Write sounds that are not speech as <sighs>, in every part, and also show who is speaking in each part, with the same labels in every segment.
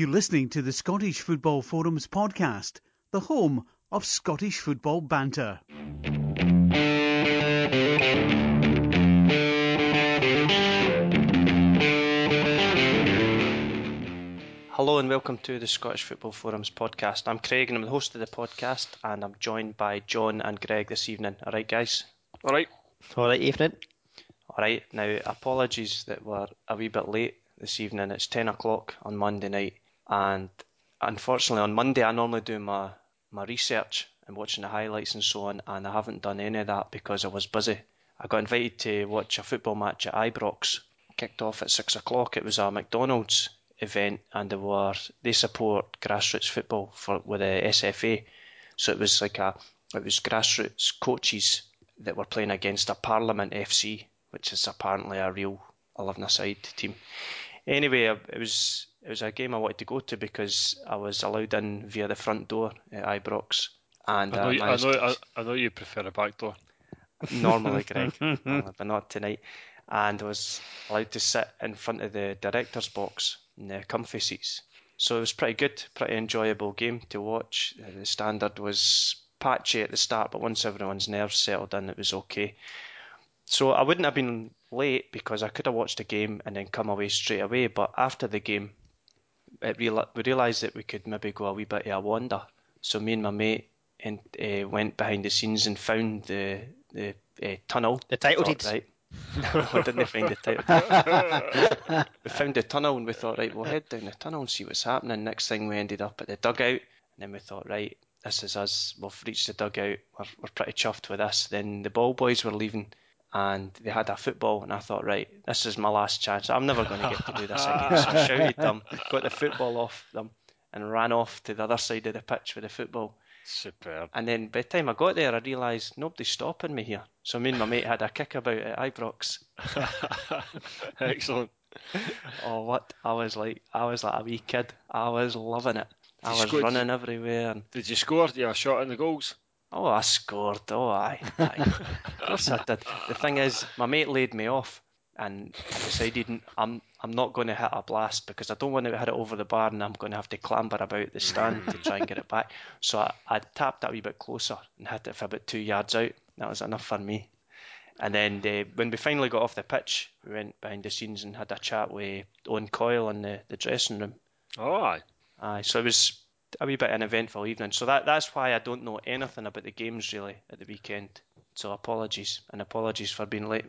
Speaker 1: You're listening to the Scottish Football Forums podcast, the home of Scottish football banter.
Speaker 2: Hello and welcome to the Scottish Football Forums podcast. I'm Craig and I'm the host of the podcast, and I'm joined by John and Greg this evening. All right, guys.
Speaker 3: All right.
Speaker 4: All right, evening.
Speaker 2: All right. Now, apologies that we're a wee bit late this evening. It's ten o'clock on Monday night, and unfortunately, on Monday I normally do my my research and watching the highlights and so on, and I haven't done any of that because I was busy. I got invited to watch a football match at Ibrox. Kicked off at six o'clock. It was a McDonald's event, and they were they support grassroots football for with the SFA. So it was like a it was grassroots coaches that were playing against a Parliament FC, which is apparently a real eleven a-side team. Anyway, it was it was a game I wanted to go to because I was allowed in via the front door at Ibrox, and
Speaker 3: I know,
Speaker 2: uh,
Speaker 3: you, I, know, I, I know you prefer a back door.
Speaker 2: normally, <laughs> Greg, but not tonight. And I was allowed to sit in front of the director's box in the comfy seats. So it was pretty good, pretty enjoyable game to watch. Uh, The standard was patchy at the start, but once everyone's nerves settled in, it was okay. So I wouldn't have been late because I could have watched the game and then come away straight away. But after the game, it real- we realised that we could maybe go a wee bit of a wander. So me and my mate and, uh, went behind the scenes and found the the uh, tunnel.
Speaker 4: The title
Speaker 2: Thought,
Speaker 4: deeds.
Speaker 2: Right. <laughs> No, I didn't find the title. <laughs> we found the tunnel and we thought, right, we'll head down the tunnel and see what's happening. Next thing we ended up at the dugout, and then we thought, right, this is us. We've reached the dugout. We're, we're pretty chuffed with this. Then the ball boys were leaving, and they had a football, and I thought, right, this is my last chance. I'm never going to get to do this again. So I <laughs> shouted them, got the football off them, and ran off to the other side of the pitch with the football.
Speaker 3: Superb.
Speaker 2: And then by the time I got there, I realised nobody's stopping me here. So me and my mate had a kickabout at Ibrox. <laughs>
Speaker 3: Excellent.
Speaker 2: Oh, what I was like, I was like a wee kid. I was loving it. I
Speaker 3: Did you
Speaker 2: was running everywhere. And,
Speaker 3: Did you score? Do you have a shot in the goals?
Speaker 2: Oh, I scored. Oh, aye. aye. of course I did. The thing is, my mate laid me off, and I decided I'm I'm not going to hit a blast because I don't want to hit it over the bar, and I'm going to have to clamber about the stand to try and get it back. So I, I tapped that a wee bit closer and hit it for about two yards out. That was enough for me. And then uh, when we finally got off the pitch, we went behind the scenes and had a chat with Owen Coyle in the, the dressing room.
Speaker 3: Oh, aye.
Speaker 2: Aye, so it was a wee bit an eventful evening. So that that's why I don't know anything about the games really at the weekend. So apologies and apologies for being late.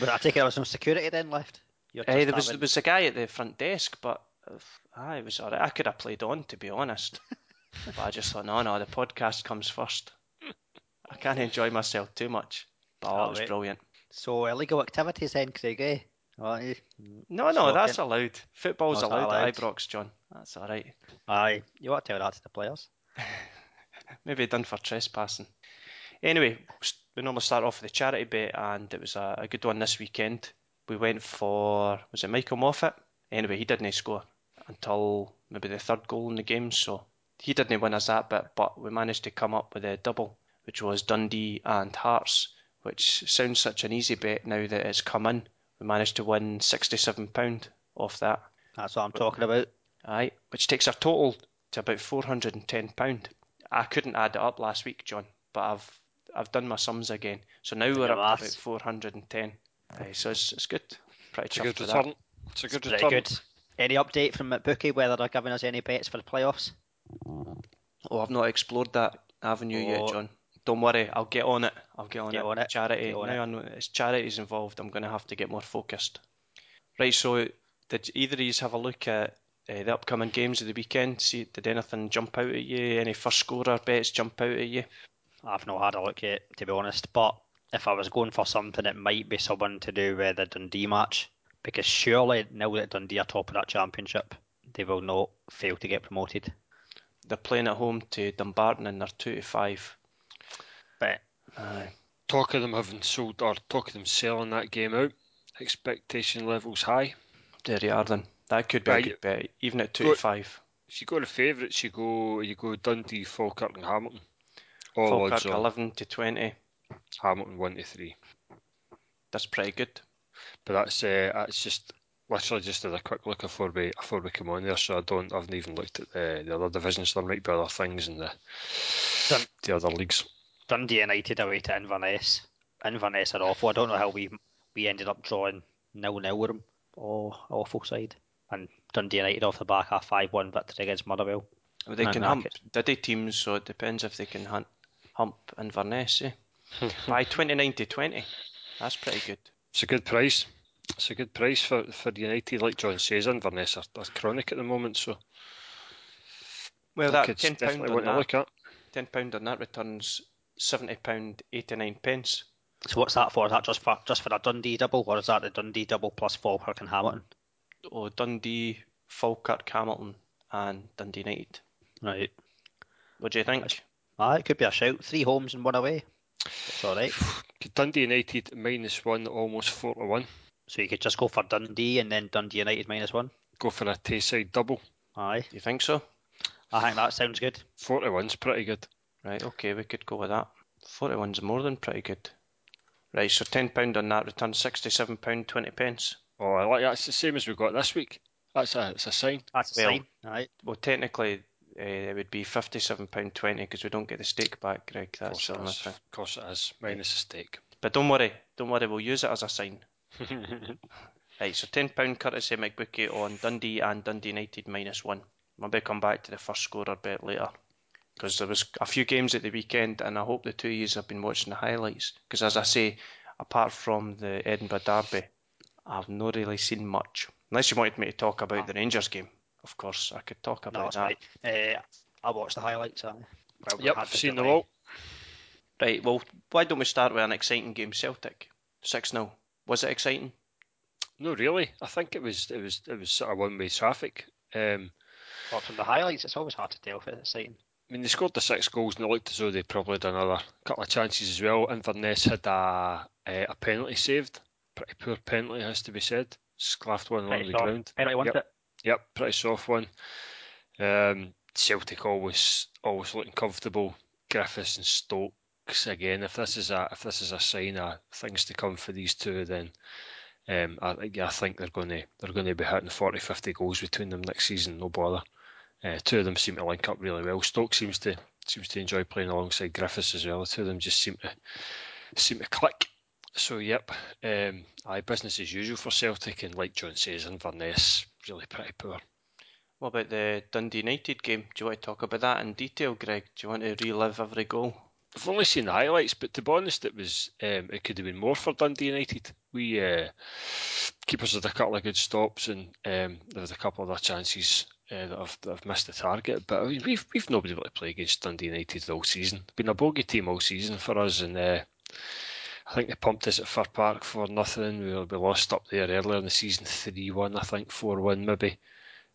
Speaker 4: But I take it there was no security then left.
Speaker 2: Eh, there was there was a guy at the front desk, but uh, aye, it was alright. I could have played on to be honest, <laughs> but I just thought no, no, the podcast comes first. I can't enjoy myself too much. But oh, it was
Speaker 4: Alright.
Speaker 2: brilliant.
Speaker 4: So illegal activities then, Craig, eh? Oh, eh?
Speaker 2: No, no,
Speaker 4: Shocking.
Speaker 2: that's allowed. Football's
Speaker 4: that
Speaker 2: allowed,
Speaker 4: allowed?
Speaker 2: at Ibrox, John. That's all right.
Speaker 4: Aye, you want to tell that to the players? <laughs>
Speaker 2: Maybe done for trespassing. Anyway, we normally start off with the charity bit, and it was a, a good one this weekend. We went for was it Michael Moffat? Anyway, he didn't score until maybe the third goal in the game, so he didn't win us that bit. But we managed to come up with a double, which was Dundee and Hearts, which sounds such an easy bet now that it's come in. We managed to win sixty-seven pound off that.
Speaker 4: That's what I'm talking about.
Speaker 2: Aye, which takes our total to about four hundred and ten pound. I couldn't add it up last week, John, but I've I've done my sums again. So now we're up to about four hundred and ten. Aye, so it's it's good. Pretty
Speaker 3: It's a good
Speaker 2: with
Speaker 3: return. It's a good
Speaker 4: Pretty
Speaker 3: return.
Speaker 4: good. Any update from McBookie whether they're giving us any bets for the playoffs?
Speaker 2: Oh, I've not explored that avenue yet,
Speaker 4: Oh.
Speaker 2: John. Don't worry, I'll get on it. I'll get on
Speaker 4: Get
Speaker 2: it.
Speaker 4: on it,
Speaker 2: Charity.
Speaker 4: get on
Speaker 2: now
Speaker 4: it.
Speaker 2: I know it's charities involved. I'm going to have to get more focused. Right. So did either of you have a look at uh, the upcoming games of the weekend? See, did anything jump out at you? Any first scorer bets jump out at you?
Speaker 4: I've not had a look yet, to be honest. But if I was going for something, it might be someone to do with the Dundee match. Because surely, now that Dundee are top of that championship, they will not fail to get promoted.
Speaker 2: They're playing at home to Dumbarton and they're two to five.
Speaker 4: But
Speaker 2: Aye.
Speaker 3: Talk of them having sold or talk of them selling that game out. Expectation levels high.
Speaker 2: There you are then. That could be a good bet, even at two
Speaker 3: Good.
Speaker 2: to five.
Speaker 3: If you go to favourites, you go you go Dundee, Falkirk, and Hamilton. All
Speaker 2: Falkirk
Speaker 3: odds on
Speaker 2: eleven to twenty.
Speaker 3: Hamilton one to three.
Speaker 2: That's pretty good.
Speaker 3: But that's uh, that's just literally just did a quick look before we before we come on there, so I don't. I haven't even looked at the, the other divisions. There might be other things in the the other leagues.
Speaker 4: Dundee United away to Inverness. Inverness are awful. I don't know how we we ended up drawing nil nil with them. Oh, awful side. And Dundee United off the back a five one victory against Motherwell.
Speaker 2: Well, they
Speaker 4: And
Speaker 2: can
Speaker 4: that
Speaker 2: hump
Speaker 4: could-
Speaker 2: Diddy teams, so it depends if they can hunt, hump Inverness. Eh? <laughs> By 29 to 20. That's pretty good.
Speaker 3: It's a good price. It's a good price for, for United, like John says. Inverness are, are chronic at the moment, so
Speaker 2: Well, that £10 on that, £10 on that returns £70.89 pence.
Speaker 4: So what's that for? Is that just for just for a Dundee double, or is that the Dundee double plus Falkirk and Hamilton?
Speaker 2: Oh, Dundee, Falkirk, Hamilton, and Dundee United.
Speaker 4: Right.
Speaker 2: What do you think?
Speaker 4: Ah, it could be a shout. Three homes and one away. It's all right. <sighs>
Speaker 3: Dundee United minus one, almost four to one.
Speaker 4: So you could just go for Dundee and then Dundee United minus one.
Speaker 3: Go for a Tayside double.
Speaker 4: Aye,
Speaker 2: Do you think so?
Speaker 4: I think that sounds good.
Speaker 3: Four to one's pretty good.
Speaker 2: Right, okay, we could go with that. 41's more than pretty good. Right, so £10 on that returns £67.20 pence.
Speaker 3: Oh, I like that. It's the same as we got this week. That's a it's a sign.
Speaker 4: That's a
Speaker 2: Well-
Speaker 4: sign. Aye.
Speaker 2: Well, technically, uh, it would be £57.20 because we don't get the stake back, Greg.
Speaker 3: Of
Speaker 2: That's
Speaker 3: course,
Speaker 2: the
Speaker 3: it
Speaker 2: only
Speaker 3: is.
Speaker 2: thing.
Speaker 3: of course it is. Minus a stake.
Speaker 2: But don't worry, don't worry, we'll use it as a sign. <laughs> Right, so £10 courtesy McBookie on Dundee and Dundee United minus one. Maybe come back to the first scorer bet later. Because there was a few games at the weekend, and I hope the two of you have been watching the highlights. Because as I say, apart from the Edinburgh Derby, I've not really seen much. Unless you wanted me to talk about the Rangers game, of course, I could talk about
Speaker 4: it's
Speaker 2: that.
Speaker 4: right. Uh, I watched the highlights. Aye. Well,
Speaker 3: yep,
Speaker 4: had
Speaker 3: I've
Speaker 4: the
Speaker 3: seen them all.
Speaker 2: Right, well, why don't we start with an exciting game, Celtic? 6 0. Was it exciting?
Speaker 3: No, really. I think it was it was it was sort of one way traffic. Um,
Speaker 4: Well, from the highlights, it's always hard to tell if it's exciting.
Speaker 3: I mean, they scored the six goals and it looked as though they probably had another couple of chances as well. Inverness had a, a, a penalty saved. Pretty poor penalty, has to be said. Sclaffed one along
Speaker 4: Pretty
Speaker 3: the
Speaker 4: soft.
Speaker 3: ground.
Speaker 4: Penalty,
Speaker 3: Yep.
Speaker 4: it?
Speaker 3: Yep, pretty soft one. Um, Celtic always always looking comfortable. Griffiths and Stokes again. If this is a if this is a sign of things to come for these two, then um, I, I think they're going to they're going to be hitting 40, 50 goals between them next season. No bother. Uh, two of them seem to link up really well. Stokes seems to seems to enjoy playing alongside Griffiths as well. The two of them just seem to seem to click. So yep, um, aye, business as usual for Celtic, and like John says, Inverness really pretty poor.
Speaker 2: What about the Dundee United game? Do you want to talk about that in detail, Greg? Do you want to relive every goal?
Speaker 3: I've only seen the highlights, but to be honest, it was um, it could have been more for Dundee United. We uh, keepers had a couple of good stops, and um, there was a couple of other chances uh, that have missed the target. But I mean, we've we've been able to play against Dundee United all season. Been a bogey team all season for us, and uh, I think they pumped us at Fir Park for nothing. We, we lost up there earlier in the season, three one, I think, four one maybe.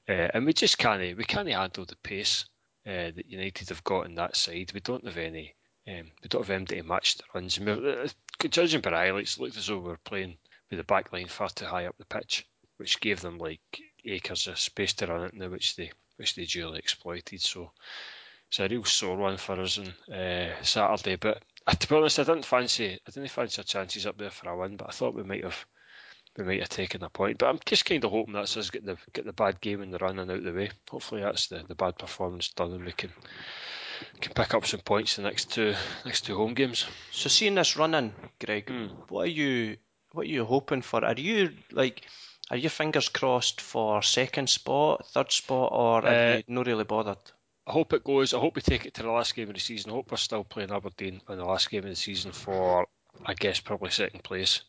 Speaker 3: Uh, and we just can't we can't handle the pace uh, that United have got on that side. We don't have any. Um, we don't have anybody match the runs. And we're, uh, judging by highlights, it looked as though we were playing with the back line far too high up the pitch, which gave them like acres of space to run it now, which they which they duly exploited. So it's a real sore one for us on uh, Saturday. But uh, to be honest, I didn't fancy I didn't fancy our chances up there for a win, but I thought we might have we might have taken a point. But I'm just kind of hoping that's us getting the get the bad game and the run and out the way. Hopefully that's the, the bad performance done and we can can pick up some points the next two next two home games.
Speaker 2: So seeing this running, Greg,
Speaker 3: Hmm.
Speaker 2: what are you what are you hoping for? Are you like are your fingers crossed for second spot, third spot, or are
Speaker 3: Uh,
Speaker 2: you not really bothered?
Speaker 3: I hope it goes. I hope we take it to the last game of the season. I hope we're still playing Aberdeen in the last game of the season for, I guess, probably second place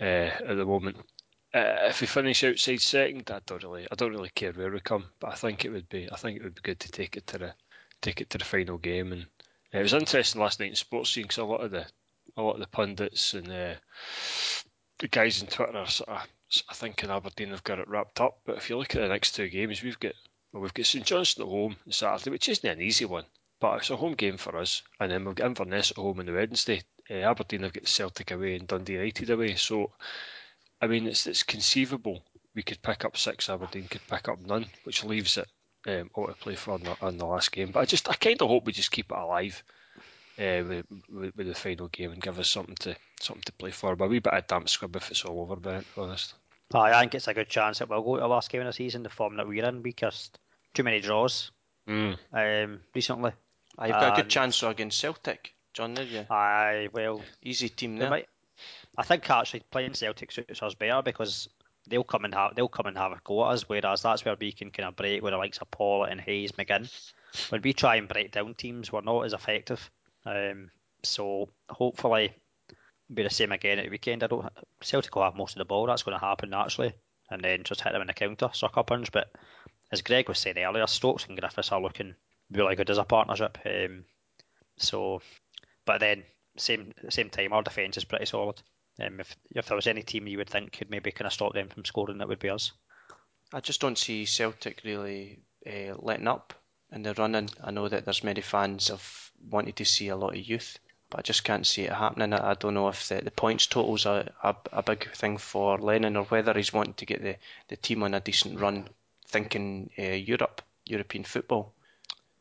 Speaker 3: uh, at the moment. Uh, if we finish outside second, I don't really, I don't really care where we come. But I think it would be, I think it would be good to take it to the, take it to the final game. And uh, it was interesting last night in sports seeing 'cause a lot of the, a lot of the pundits and uh, the guys on Twitter are sort of, sort think in Aberdeen have got it wrapped up. But if you look at the next two games, we've got well, we've got St Johnstone at home on Saturday, which isn't an easy one, but it's a home game for us. And then we've got Inverness at home on the Wednesday. Uh, Aberdeen have got Celtic away and Dundee United away. So, I mean, it's it's conceivable we could pick up six. Aberdeen could pick up none, which leaves it um, all to play for on the, the last game. But I just I kind of hope we just keep it alive. Uh, with, with, with the final game and give us something to something to play for. But a wee bit of damp squib if it's all over, but to be honest.
Speaker 4: I think it's a good chance that we'll go to the last game of the season, the form that we're in, because too many draws
Speaker 3: Mm.
Speaker 4: um, recently.
Speaker 2: I've got a good chance against Celtic, John. Did you?
Speaker 4: Aye, well,
Speaker 2: Easy team
Speaker 4: they
Speaker 2: there.
Speaker 4: might. I think actually playing Celtic suits us better because they'll come and have they'll come and have a go at us, whereas that's where we can kind of break with the likes of Pawlett and Hayes, McGinn. When we try and break down teams, we're not as effective. Um, so hopefully, be the same again at the weekend. I don't. Celtic will have most of the ball. That's going to happen naturally, and then just hit them in the counter, sucker punch. But as Greg was saying earlier, Stokes and Griffiths are looking really good as a partnership. Um, so, but then same same time, our defence is pretty solid. Um, if if there was any team you would think could maybe kind of stop them from scoring, that would be us.
Speaker 2: I just don't see Celtic really uh, letting up in the running. I know that there's many fans have wanted to see a lot of youth, but I just can't see it happening. I I don't know if the, the points totals are a, a big thing for Lennon or whether he's wanting to get the, the team on a decent run, thinking uh, Europe, European football.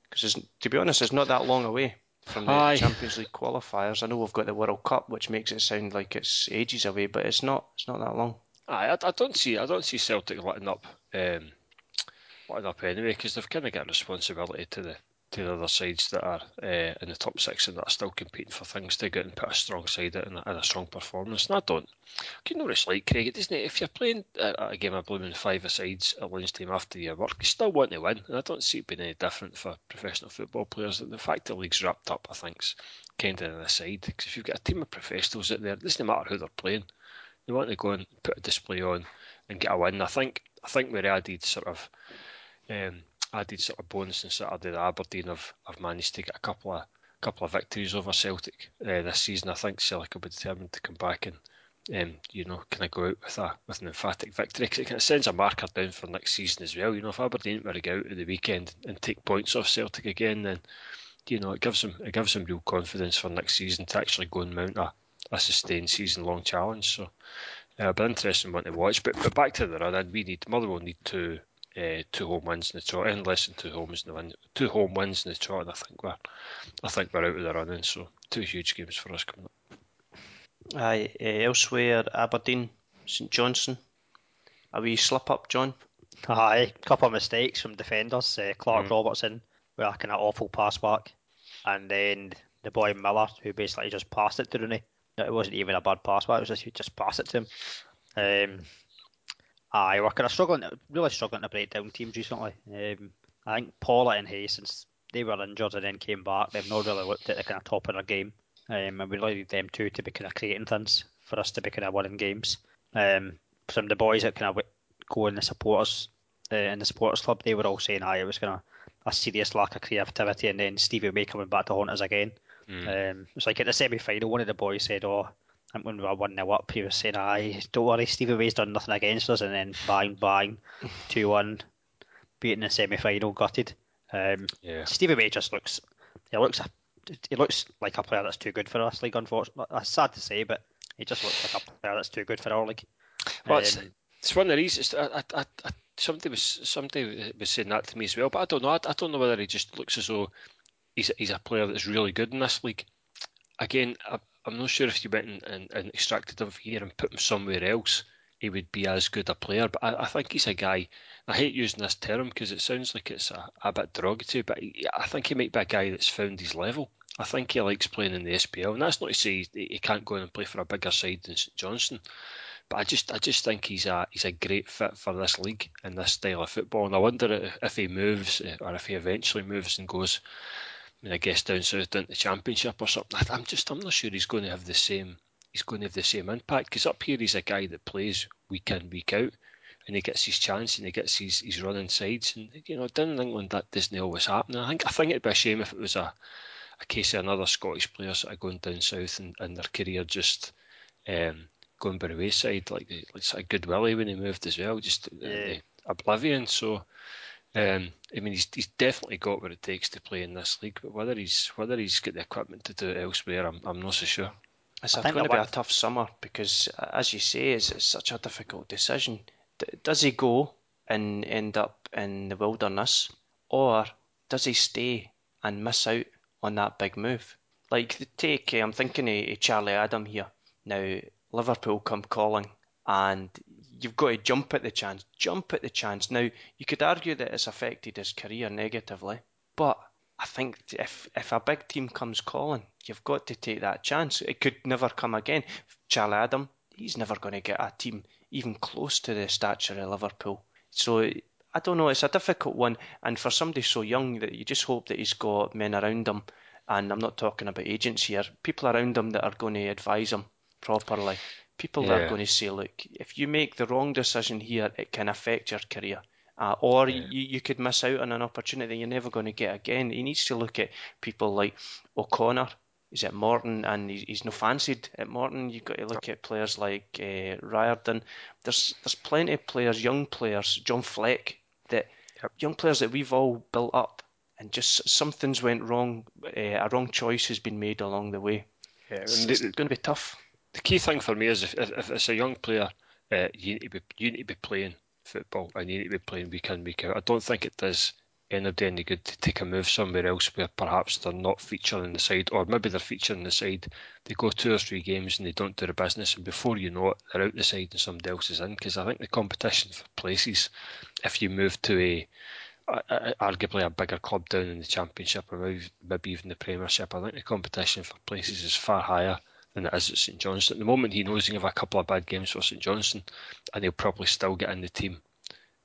Speaker 2: Because to be honest, it's not that long away from the
Speaker 3: Aye.
Speaker 2: Champions League qualifiers. I know we've got the World Cup, which makes it sound like it's ages away, but it's not. It's not that long.
Speaker 3: Aye, I, I don't see I don't see Celtic letting up um, letting up anyway because they've kind of got responsibility to the to the other sides that are uh, in the top six and that are still competing for things to get and put a strong side out and a, strong performance. And I don't. You know what it's like, Craig. It doesn't. If you're playing a, a game of blooming five sides at lunchtime after your work, you still want to win. And I don't see it being any different for professional football players. The fact the league's wrapped up, I think's kind of an aside. Because if you've got a team of professionals out there, it doesn't matter who they're playing. They want to go and put a display on and get a win. I think I think we're added sort of um, sort of bonus on Saturday that Aberdeen have, have managed to get a couple of couple of victories over Celtic uh, this season. I think Celtic will be determined to come back and um, you know kind of go out with a with an emphatic victory because it kind of sends a marker down for next season as well. You know if Aberdeen were to go out at the weekend and take points off Celtic again, then you know it gives them it gives them real confidence for next season to actually go and mount a, a sustained season long challenge. So uh, be interesting one to watch. But but back to the run, we need Motherwell need two uh, two home wins in the trot, and less than two homes in the win, two home wins in the trot. And I think we're I think we're out of the running. So two huge games for us coming up.
Speaker 2: Aye, uh, elsewhere, Aberdeen, St Johnstone. A wee slip up, John.
Speaker 4: Aye, couple of mistakes from defenders. Uh, Clark
Speaker 3: Mm.
Speaker 4: Robertson with a kind of awful pass back, and then the boy Miller who basically just passed it to Rooney. It wasn't even a bad pass back; it was just he just passed it to him. Um, aye, we're kind of struggling, really struggling to break down teams recently. Um, I think Pawlett and Hayes, since they were injured and then came back, they've not really looked at the kind of top of their game. Um, and we really need them two to be kind of creating things for us to be kind of winning games. Um, some of the boys that kind of go in the supporters uh, in the supporters club, they were all saying, "Aye, it was kind of a serious lack of creativity." And then Stevie May coming back to haunt us again. Um, it's like at the semi final, one of the boys said, "Oh." And when we were one 0 up, he was saying, "Aye, don't worry, Stevie May's done nothing against us." And then bang, bang, <laughs> two one, beating the semi final, gutted. Um,
Speaker 3: Yeah.
Speaker 4: Stevie May just looks, he looks, he looks like a player that's too good for us league. Unfortunately, that's sad to say, but he just looks like a player that's too good for our league.
Speaker 3: Well, it's,
Speaker 4: Um,
Speaker 3: it's one of the reasons. I, I, I, I, somebody was somebody was saying that to me as well, but I don't know. I, I don't know whether he just looks as though he's he's a player that's really good in this league. Again, I, I'm not sure if you went and, and, and extracted him from here and put him somewhere else, he would be as good a player. But I, I think he's a guy. I hate using this term because it sounds like it's a, a bit derogatory, but he, I think he might be a guy that's found his level. I think he likes playing in the SPL, and that's not to say he, he can't go in and play for a bigger side than St Johnstone. But I just, I just think he's a, he's a great fit for this league and this style of football. And I wonder if, he moves or if he eventually moves and goes, I guess down south down to the Championship or something. I- <laughs> I'm just, I'm not sure he's going to have the same, he's going to have the same impact because up here he's a guy that plays week in week out, and he gets his chance and he gets his, his running sides. And you know, down in England that doesn't always happen. I think, I think it'd be a shame if it was a, a case of another Scottish player sort of going down south and, and their career just. Um, going by the wayside, like the like sort of Goodwillie when he moved as well, just uh,
Speaker 4: Yeah.
Speaker 3: oblivion. So, um, I mean, he's he's definitely got what it takes to play in this league, but whether he's whether he's got the equipment to do it elsewhere, I'm I'm not so sure.
Speaker 2: It's
Speaker 4: I
Speaker 2: a-
Speaker 4: think
Speaker 2: going to be a tough summer because, uh, as you say, it's, it's such a difficult decision. D- does he go and end up in the wilderness, or does he stay and miss out on that big move? Like, the take, I'm thinking of, of Charlie Adam here. Now, Liverpool come calling, and you've got to jump at the chance. Jump at the chance. Now, you could argue that it's affected his career negatively, but I think if if a big team comes calling, you've got to take that chance. It could never come again. Charlie Adam, he's never going to get a team even close to the stature of Liverpool. So I don't know. It's a difficult one, and for somebody so young, that you just hope that he's got men around him. And I'm not talking about agents here. People around him that are going to advise him properly. People
Speaker 3: Yeah.
Speaker 2: are going to say, look, if you make the wrong decision here, it can affect your career. Uh, or
Speaker 3: Yeah.
Speaker 2: you, you could miss out on an opportunity you're never going to get again. He needs to look at people like O'Connor. He's at Morton and he's, he's no fancied at Morton. You've got to look at players like uh, Riordan. There's there's plenty of players, young players, John Fleck, that
Speaker 3: Yep.
Speaker 2: young players that we've all built up, and just something's went wrong. Uh, a wrong choice has been made along the way.
Speaker 3: Yeah,
Speaker 2: It's, it's going to be tough.
Speaker 3: The key thing for me is if, if, if it's a young player, uh, you need to be you need to be playing football and you need to be playing week in week out. I don't think it does anybody any good to take a move somewhere else where perhaps they're not featuring the side, or maybe they're featuring the side. They go two or three games and they don't do the business, and before you know it, they're out the side and somebody else is in. Because I think the competition for places, if you move to a arguably a bigger club down in the Championship or maybe even the Premiership, I think the competition for places is far higher than it is at St Johnstone. At the moment, he knows he can have a couple of bad games for St Johnstone, and he'll probably still get in the team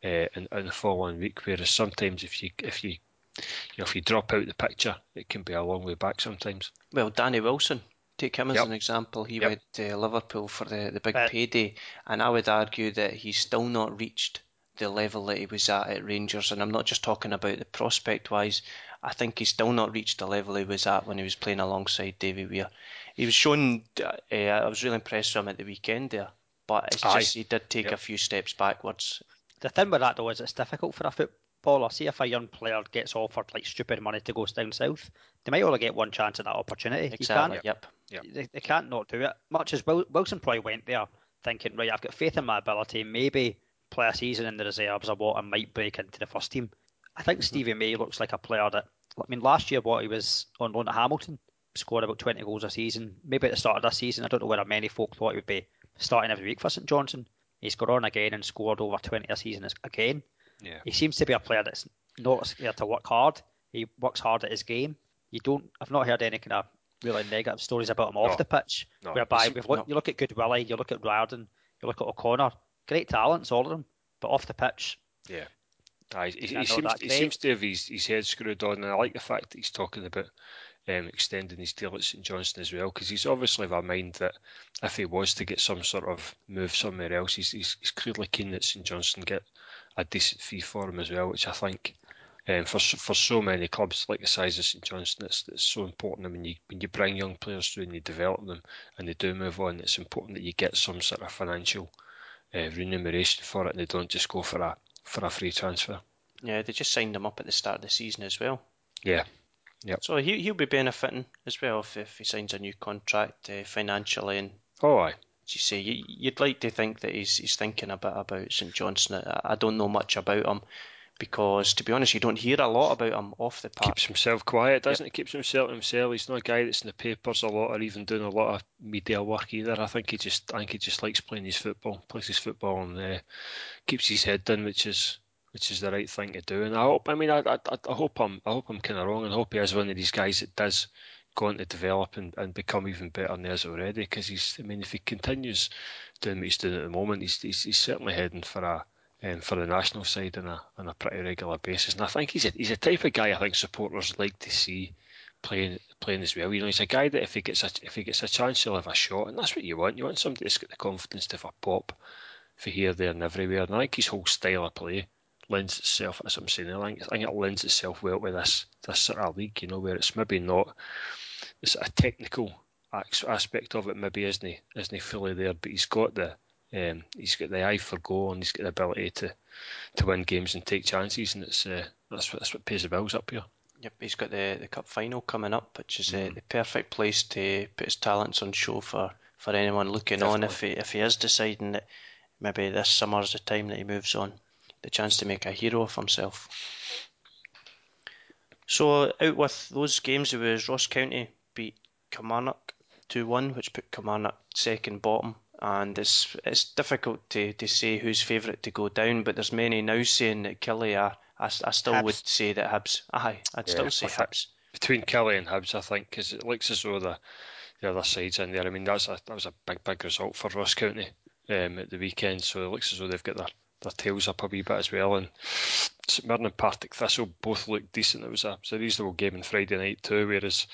Speaker 3: uh, in, in the following week. Whereas sometimes, if you if you you know if you drop out the picture, it can be a long way back sometimes.
Speaker 2: Well, Danny Wilson, take him as
Speaker 3: Yep.
Speaker 2: an example. He
Speaker 3: Yep.
Speaker 2: went to Liverpool for the, the big
Speaker 4: But-
Speaker 2: payday, and I would argue that he's still not reached the level that he was at at Rangers. And I'm not just talking about the prospect wise. I think he's still not reached the level he was at when he was playing alongside Davy Weir. He was shown. Uh, I was really impressed with him at the weekend there, but it's
Speaker 3: Aye.
Speaker 2: just he did take
Speaker 3: Yep.
Speaker 2: a few steps backwards.
Speaker 4: The thing with that though is it's difficult for a footballer. See if a young player gets offered like stupid money to go down south, they might only get one chance at that opportunity.
Speaker 2: Exactly.
Speaker 4: You
Speaker 2: Yep.
Speaker 4: can't, they, they can't not do it. Much as Wilson probably went there thinking, right, I've got faith in my ability. Maybe play a season in the reserves or what, and might break into the first team. I think Stevie May looks like a player that. I mean, last year what he was on loan at Hamilton, scored about 20 goals a season. Maybe at the start of this season, I don't know whether many folk thought he would be starting every week for St Johnstone. He's got on again and scored over 20 a season again.
Speaker 3: Yeah.
Speaker 4: He seems to be a player that's not scared to work hard. He works hard at his game. You don't. I've not heard any kind of really negative stories about him off
Speaker 3: No.
Speaker 4: the pitch.
Speaker 3: No,
Speaker 4: whereby we've looked, you look at Goodwillie, you look at Riordan, you look at O'Connor, great talents, all of them. But off the pitch,
Speaker 3: Yeah. Aye, he, he, seems, he seems to have his, his head screwed on, and I like the fact that he's talking about um, extending his deal at St Johnstone as well, because he's obviously of a mind that if he was to get some sort of move somewhere else, he's, he's, he's clearly keen that St Johnstone get a decent fee for him as well, which I think um, for for so many clubs like the size of St Johnstone, it's, it's so important. I mean, you, when you bring young players through and you develop them and they do move on, it's important that you get some sort of financial uh, remuneration for it, and they don't just go for a for a free transfer.
Speaker 2: Yeah, they just signed him up at the start of the season as well.
Speaker 3: Yeah. Yep.
Speaker 2: So he, he'll be benefiting as well if, if he signs a new contract uh, financially. And
Speaker 3: Oh, aye.
Speaker 2: as you say, you, you'd like to think that he's, he's thinking a bit about St Johnstone. I, I don't know much about him because, to be honest, you don't hear a lot about him off the park.
Speaker 3: Keeps himself quiet, doesn't he? Keeps himself to himself. He's not a guy that's in the papers a lot or even doing a lot of media work either. I think he just, I think he just likes playing his football, plays his football, and uh, keeps his head down, which is which is the right thing to do. And I hope, I mean, I, I, I hope I'm, I hope I'm kind of wrong, and I hope he is one of these guys that does go on to develop and, and become even better than he is already. Because he's, I mean, if he continues doing what he's doing at the moment, he's he's, he's certainly heading for a um, for the national side on a on a pretty regular basis. And I think he's a, he's a type of guy I think supporters like to see playing playing as well. You know, he's a guy that if he gets a if he gets a chance, he'll have a shot, and that's what you want. You want somebody that's got the confidence to have a pop for here, there, and everywhere. And I think his whole style of play lends itself. As I'm saying, I think, I think it lends itself well with this this sort of league. You know, where it's maybe not sort of technical aspect of it. Maybe isn't he isn't fully there, but he's got the um, he's got the eye for goal and he's got the ability to, to win games and take chances, and it's uh, that's what that's what pays the bills up here.
Speaker 2: Yep, he's got the, the cup final coming up, which is
Speaker 3: Mm.
Speaker 2: uh, the perfect place to put his talents on show for, for anyone looking on. If he if he is deciding that maybe this summer's the time that he moves on, the chance to make a hero of himself. So out with those games, it was Ross County beat Kilmarnock two one, which put Kilmarnock second bottom and it's it's difficult to, to say who's favourite to go down. But there's many now saying that Killie are. I, I still
Speaker 4: Hibs.
Speaker 2: would say that Hibs. Aye, I'd
Speaker 3: Yeah,
Speaker 2: still say
Speaker 3: I think-
Speaker 2: Hibs.
Speaker 3: between Killie and Hibs, I think, because it looks as though the the other side's in there. I mean, that's a, that was a big, big result for Ross County um, at the weekend, so it looks as though they've got their, their tails up a wee bit as well. And St Mirren and Partick Thistle both looked decent. It was a, it was a reasonable game on Friday night too, whereas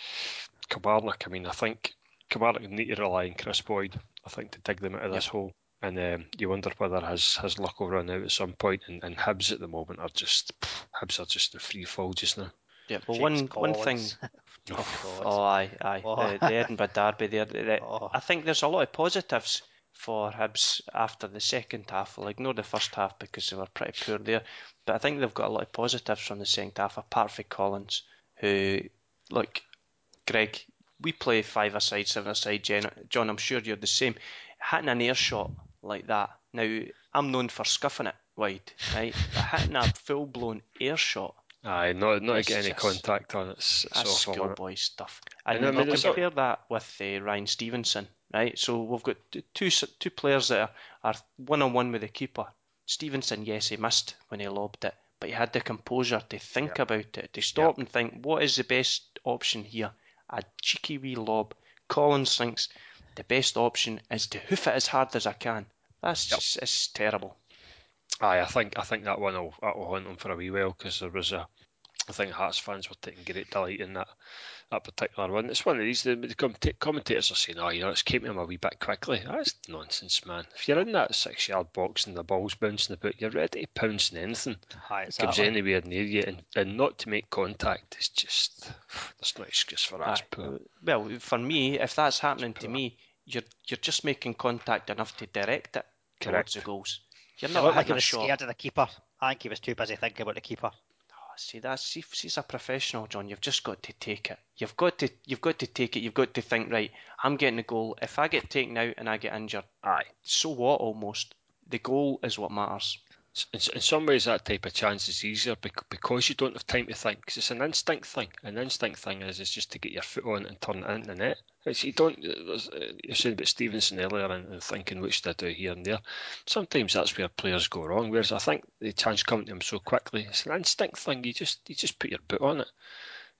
Speaker 3: Kilmarnock, I mean, I think Kilmarnock need to rely on Kris Boyd, I think, to dig them out of this hole. And um, you wonder whether his, his luck will run out at some point. And, and Hibs at the moment are just Hibs are just a free fall just now.
Speaker 2: Yeah, well,
Speaker 4: James
Speaker 2: one one thing. <laughs>
Speaker 4: Collins.
Speaker 2: Oh, aye, aye.
Speaker 4: Oh.
Speaker 2: The, the Edinburgh Derby there. the- <laughs>
Speaker 4: Oh.
Speaker 2: I think there's a lot of positives for Hibs after the second half. I'll ignore the first half because they were pretty poor there. But I think they've got a lot of positives from the second half, apart from Collins, who, look, Greg, we play five aside, seven aside. John, I'm sure you're the same. Hitting an air shot like that. Now, I'm known for scuffing it wide, right? But hitting a full blown air shot
Speaker 3: Aye, not not to get any contact on it. It's, it's
Speaker 2: That's
Speaker 3: awful. isn't it?
Speaker 2: schoolboy stuff.
Speaker 3: And
Speaker 2: And,
Speaker 3: I mean,
Speaker 2: we'll
Speaker 3: there's a-
Speaker 2: compare that with uh, Ryan Stevenson, right? So we've got two two players that are one on one with the keeper. Stevenson, yes, he missed when he lobbed it, but he had the composure to think about it, to stop and think, what is the best option here? A cheeky wee lob. Collins thinks the best option is to hoof it as hard as I can. That's
Speaker 3: Yep.
Speaker 2: just it's terrible.
Speaker 3: Aye, I think I think that one will will haunt them for a wee while because there was a. I think Hearts fans were taking great delight in that that particular one. It's one of these. The, the commenta- commentators are saying, "Oh, you know, it's came to him a wee bit quickly." That's nonsense, man. If you're in that six-yard box and the ball's bouncing about, you're ready to pounce on anything
Speaker 4: Aye,
Speaker 3: that comes anywhere near you, and, and not to make contact is just. There's no excuse for that.
Speaker 2: Aye. Well, for me, if that's happening to me, you're you're just making contact enough to direct it towards
Speaker 3: Correct.
Speaker 2: the goals. You're
Speaker 4: It
Speaker 2: not
Speaker 4: looked like he
Speaker 2: hitting a
Speaker 4: was
Speaker 2: shot.
Speaker 4: scared of the keeper. I think he was too busy thinking about the keeper.
Speaker 2: See, that's see, see, as a professional, John. You've just got to take it. You've got to you've got to take it. You've got to think, right? I'm getting the goal. If I get taken out and I get injured,
Speaker 3: Aye.
Speaker 2: so what? Almost the goal is what matters.
Speaker 3: In, in some ways that type of chance is easier because you don't have time to think 'cause it's an instinct thing. An instinct thing is is just to get your foot on and turn it into the net. It's, you don't uh, you're saying about Stevenson earlier and, and thinking which did do here and there. Sometimes that's where players go wrong whereas I think the chance coming to him so quickly it's an instinct thing. You just you just put your boot on it.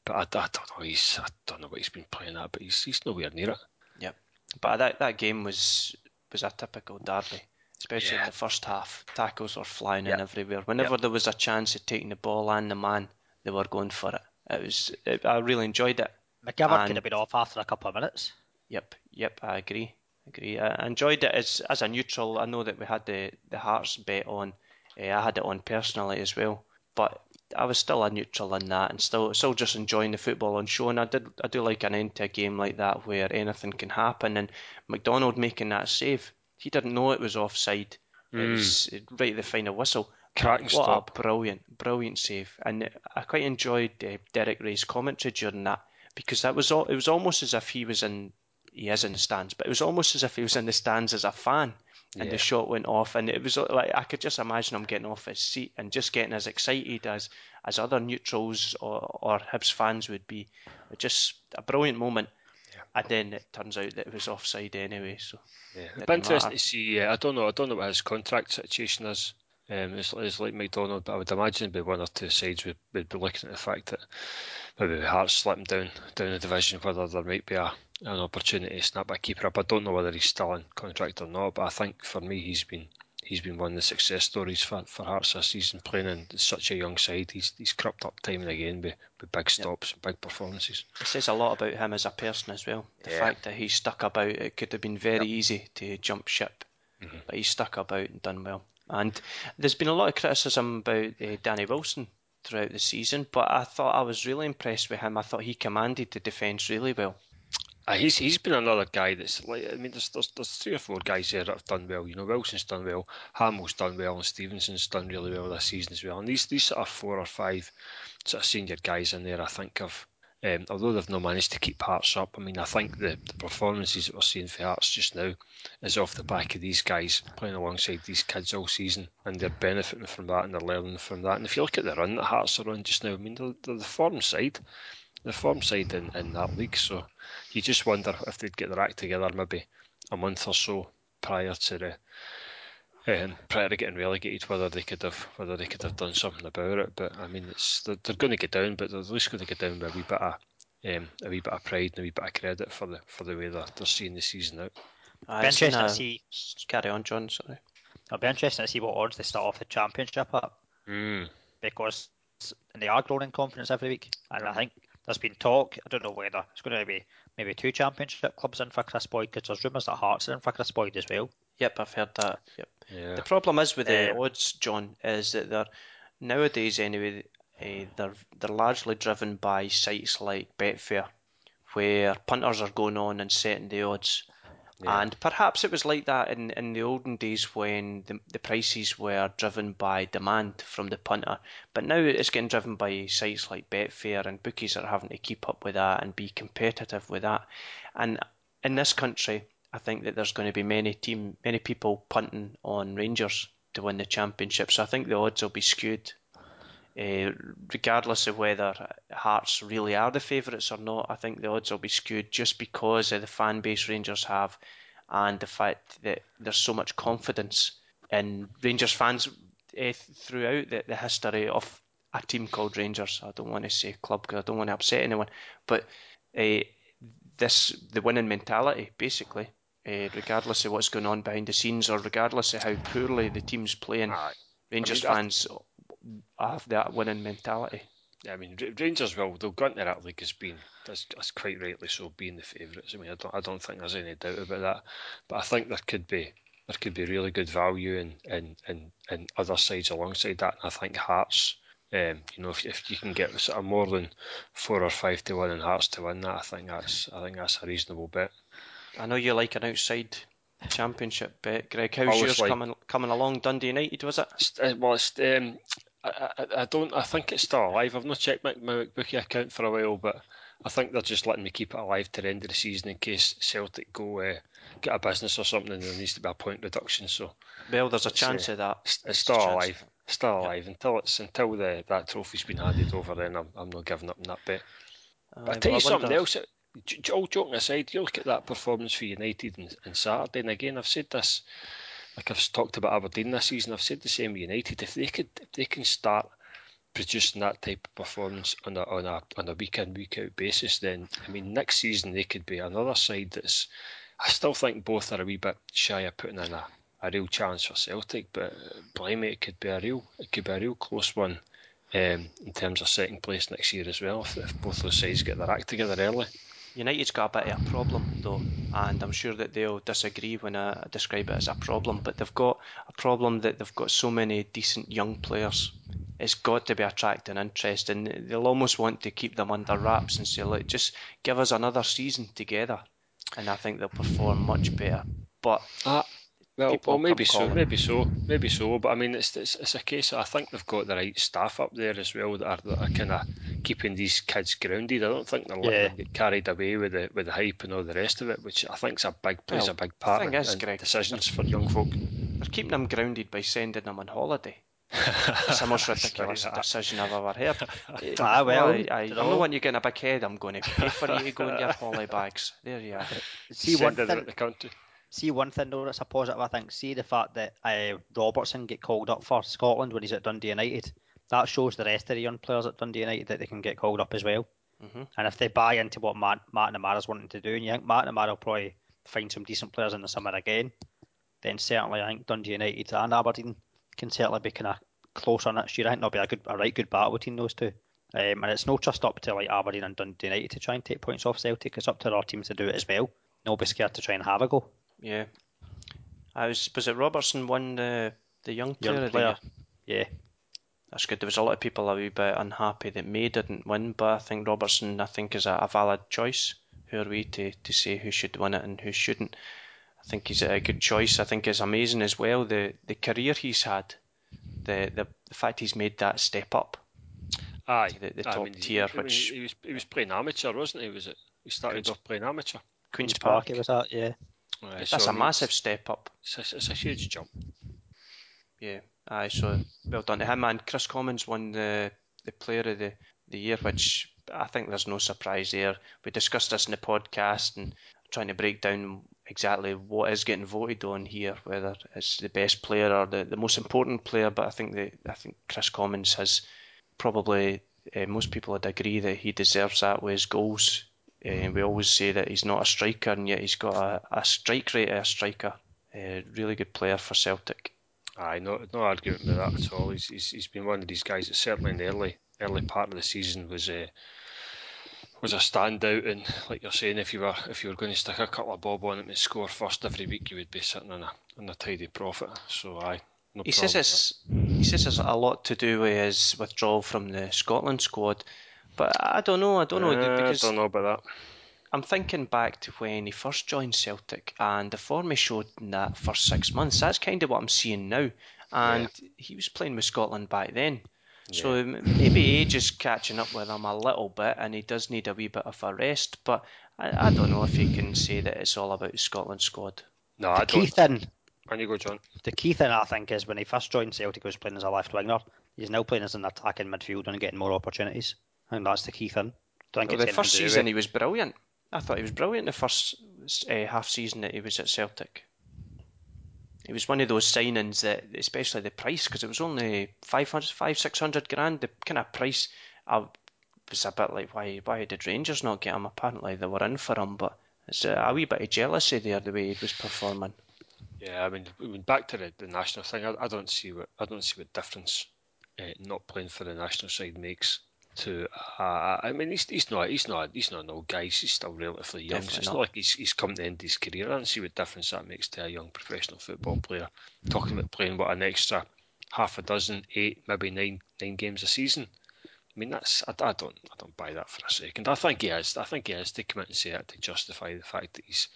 Speaker 3: But I, I don't know he's I don't know what he's been playing at but he's, he's nowhere near it. Yeah.
Speaker 2: But that that game was was a typical derby, especially
Speaker 3: Yeah.
Speaker 2: in the first half. Tackles were flying in everywhere. Whenever there was a chance of taking the ball and the man, they were going for it. It was. It, I really enjoyed it. And-
Speaker 4: could have been off after a couple of minutes.
Speaker 2: Yep, yep, I agree. Agree. I enjoyed it as as a neutral. I know that we had the the Hearts bet on. Uh, I had it on personally as well, but I was still a neutral in that, and still still just enjoying the football on show. And I did I do like an end to a game like that where anything can happen. And McDonald making that save, he didn't know it was offside. It hmm. was uh, right at the final whistle.
Speaker 3: Cracking
Speaker 2: what
Speaker 3: stop.
Speaker 2: a brilliant, brilliant save! And uh, I quite enjoyed uh, Derek Rae's commentary during that because that was all. It was almost as if he was in. He is in the stands, but it was almost as if he was in the stands as a fan, and
Speaker 3: Yeah.
Speaker 2: the shot went off, and it was uh, like I could just imagine him getting off his seat and just getting as excited as as other neutrals or or Hibs fans would be. Just a brilliant moment. And then it turns out that it was offside anyway. So
Speaker 3: Yeah, it'd be interesting
Speaker 2: matter.
Speaker 3: to see. Uh, I don't know. I don't know what his contract situation is. Um, it's, it's like McDonald, but I would imagine it'd be one or two sides would, would be looking at the fact that maybe Hearts slipping down down the division, whether there might be a, an opportunity to snap a keeper up. I don't know whether he's still in contract or not, but I think for me he's been he's been one of the success stories for, for Hearts this season, playing in such a young side. He's he's crept up time and again with, with big stops and big performances.
Speaker 2: it says a lot about him as a person as well. The
Speaker 3: Yeah.
Speaker 2: fact that he stuck about. It could have been very easy to jump ship,
Speaker 3: Mm-hmm.
Speaker 2: but he stuck about and done well. And there's been a lot of criticism about uh, Danny Wilson throughout the season, but I thought I was really impressed with him. I thought he commanded the defence really well.
Speaker 3: Uh, he's he's been another guy that's like I mean there's, there's there's three or four guys there that have done well. You know Wilson's done well, Hamill's done well, and Stevenson's done really well this season as well. And these these sort of four or five sort of senior guys in there, I think have. Um, although they've not managed to keep Hearts up, I mean, I think the, the performances that we're seeing for Hearts just now is off the back of these guys playing alongside these kids all season, and they're benefiting from that and they're learning from that. And if you look at the run that Hearts are on just now, I mean, they're, they're the form side, the form side in, in that league. So you just wonder if they'd get their act together maybe a month or so prior to the um, prior to getting relegated, whether they could have whether they could have done something about it. But I mean, it's they're, they're going to get down, but they're at least going to get down with a wee bit of um, a wee bit of pride and a wee bit of credit for the for the way they're, they're seeing the season out.
Speaker 2: Uh,
Speaker 4: Be
Speaker 2: it's
Speaker 4: interesting
Speaker 2: gonna-
Speaker 4: see.
Speaker 2: Carry on, John. Sorry.
Speaker 4: It'll be interesting to see what odds they start off the championship at
Speaker 3: Mm.
Speaker 4: because they are growing in confidence every week, and I think there's been talk. I don't know whether it's going to be maybe two championship clubs in for Kris Boyd because there's rumours that Hearts are in for Kris Boyd as well.
Speaker 2: Yep, I've heard that. Yep.
Speaker 3: Yeah.
Speaker 2: The problem is with the
Speaker 4: Um,
Speaker 2: odds, John, is that they're nowadays anyway. Uh, they're they're largely driven by sites like Betfair, where punters are going on and setting the odds. And perhaps it was like that in, in the olden days when the, the prices were driven by demand from the punter. But now it's getting driven by sites like Betfair, and bookies that are having to keep up with that and be competitive with that. And in this country, I think that there's going to be many team, many people punting on Rangers to win the championship. So I think the odds will be skewed, uh, regardless of whether Hearts really are the favourites or not. I think the odds will be skewed just because of the fan base Rangers have, and the fact that there's so much confidence in Rangers fans uh, throughout the, the history of a team called Rangers. I don't want to say club because I don't want to upset anyone, but uh, this the winning mentality basically. Uh, regardless of what's going on behind the scenes, or regardless of how poorly the team's playing. Rangers
Speaker 3: I-
Speaker 2: fans have that winning mentality.
Speaker 3: Yeah, I mean, Rangers will they'll go into that league as being that's, that's quite rightly so being the favourites. I mean, I don't I don't think there's any doubt about that. But I think there could be there could be really good value in in in, in other sides alongside that. And I think Hearts. Um, you know, if, if you can get sort of more than four or five to one in Hearts to win that, I think that's I think that's a reasonable bet.
Speaker 2: I know you like an outside championship bet, Greg. How's yours
Speaker 3: like-
Speaker 2: coming coming along? Dundee United was it?
Speaker 3: It's, uh, well, it's, um, I, I, I don't. I think it's still alive. I've not checked my, my bookie account for a while, but I think they're just letting me keep it alive to the end of the season in case Celtic go uh, get a business or something and there needs to be a point reduction. So
Speaker 2: Well, there's a chance
Speaker 3: uh,
Speaker 2: of that.
Speaker 3: it's, it's still alive. Still alive until it's until the that trophy's been handed over. Then I'm I'm not giving up on that bet.
Speaker 2: Aye,
Speaker 3: But I tell
Speaker 2: well,
Speaker 3: you something else. All joking aside, you look at that performance for United on, on Saturday, and again, I've said this, like I've talked about Aberdeen this season. I've said the same United. If they could, if they can start producing that type of performance on a on a on a week in week out basis, then I mean next season they could be another side that's. I still think both are a wee bit shy of putting in a, a real chance for Celtic, but uh, blimey, it could be a real it could be a real close one. Um, in terms of second place next year as well, if, if both those sides get their act together early.
Speaker 2: United's got a bit of a problem though, and I'm sure that they'll disagree when I describe it as a problem. But they've got a problem that they've got so many decent young players. It's got to be attracting interest, and they'll almost want to keep them under wraps and say, "Look, just give us another season together," and I think they'll perform much better. But
Speaker 3: Ah, well,
Speaker 2: People
Speaker 3: well, maybe so,
Speaker 2: calling.
Speaker 3: maybe so, maybe so. But I mean, it's, it's it's a case. I think they've got the right staff up there as well that are, that are kind of keeping these kids grounded. I don't think they're letting
Speaker 4: Yeah.
Speaker 3: them get carried away with the with the hype and all the rest of it, which I think's a big plays
Speaker 2: Well,
Speaker 3: a big part
Speaker 2: thing
Speaker 3: in,
Speaker 2: is,
Speaker 3: in
Speaker 2: Greg,
Speaker 3: decisions for young folk.
Speaker 2: they're keeping them grounded by sending them on holiday. <laughs> It's the most ridiculous
Speaker 3: very
Speaker 2: decision I've ever heard. <laughs>
Speaker 4: Ah, well,
Speaker 2: I, I,
Speaker 4: you
Speaker 2: I'm
Speaker 4: know.
Speaker 2: not wanting you getting a big head. I'm going to pay for you to go in your <laughs> holiday bags. There you are.
Speaker 4: See one
Speaker 3: Send it
Speaker 4: thing.
Speaker 3: the country.
Speaker 4: See one thing though that's a positive. I think. See the fact that uh, Robertson get called up for Scotland when he's at Dundee United. That shows the rest of the young players at Dundee United that they can get called up as well.
Speaker 2: Mhm.
Speaker 4: And if they buy into what Matt, McNamara's wanting to do, and you think McNamara will probably find some decent players in the summer again, then certainly I think Dundee United and Aberdeen can certainly be kind of close on next year. I think there'll be a good, a right good battle between those two. Um, and it's not just up to like Aberdeen and Dundee United to try and take points off Celtic. It's up to our teams to do it as well. Don't be scared to try and have a go.
Speaker 2: Yeah. I was was it Robertson won the the young player
Speaker 4: Young
Speaker 2: of the year?
Speaker 4: player. Yeah.
Speaker 2: That's good. There was a lot of people a wee bit unhappy that May didn't win, but I think Robertson I think is a, a valid choice. Who are we to, to say who should win it and who shouldn't? I think he's a good choice. I think it's amazing as well the the career he's had, the the, the fact he's made that step up.
Speaker 3: Aye,
Speaker 2: the- the
Speaker 3: I
Speaker 2: top
Speaker 3: mean, he-
Speaker 2: tier,
Speaker 3: I mean,
Speaker 2: which-
Speaker 3: he was he was playing amateur, wasn't he? Was it? He started
Speaker 2: Queen's-
Speaker 3: off playing amateur.
Speaker 2: Queens
Speaker 4: Queen's
Speaker 2: Park.
Speaker 4: Park, it was that, yeah.
Speaker 3: Aye,
Speaker 2: That's
Speaker 3: so,
Speaker 2: a massive step up.
Speaker 3: It's a, it's a huge jump.
Speaker 2: Yeah, aye. So well done to him. And Kris Commons won the the Player of the the Year, which I think there's no surprise there. We discussed this in the podcast, and trying to break down exactly what is getting voted on here, whether it's the best player or the, the most important player. But I think the I think Kris Commons has probably uh, most people would agree that he deserves that with his goals. Uh, we always say that he's not a striker, and yet he's got a, a strike rate of a striker. Uh, really good player for Celtic.
Speaker 3: Aye, no, no argument with that at all. He's, he's, he's been one of these guys that certainly in the early early part of the season was a was a standout. And like you're saying, if you were if you were going to stick a couple of bob on him and score first every week, you would be sitting on a in a tidy profit. So aye. No
Speaker 2: he says it's he says it's a lot to do with his withdrawal from the Scotland squad, but I don't know. I don't know
Speaker 3: uh,
Speaker 2: because
Speaker 3: I don't know about that.
Speaker 2: I'm thinking back to when he first joined Celtic and the form he showed in that first six months. That's kind of what I'm seeing now, and yeah. he was playing with Scotland back then. Yeah. So maybe age is catching up with him a little bit, and he does need a wee bit of a rest. But I, I don't know if you can say that it's all about the Scotland squad.
Speaker 3: No, I
Speaker 4: don't. Key thing,
Speaker 3: and you go, John.
Speaker 4: The key thing I think is when he first joined Celtic, he was playing as a left winger. He's now playing as an attacking midfielder and getting more opportunities. I think that's the key thing.
Speaker 2: Well, the first season he was brilliant. I thought he was brilliant the first uh, half season that he was at Celtic. It was one of those signings that, especially the price, because it was only 500, 500, 600 grand. The kind of price I was a bit like, why, why did Rangers not get him? Apparently they were in for him, but it's a, a wee bit of jealousy there the way he was performing.
Speaker 3: Yeah, I mean, I mean back to the, the national thing. I, I don't see what I don't see what difference uh, not playing for the national side makes to uh, I mean he's he's not he's not he's not an old guy. He's still relatively young. So it's not. not like he's he's come to the end of his career. I don't see what difference that makes to a young professional football player. Talking about playing what an extra half a dozen eight maybe nine nine games a season. I mean that's I, I don't I don't buy that for a second. I think he has I think he has to come out and say that to justify the fact that he's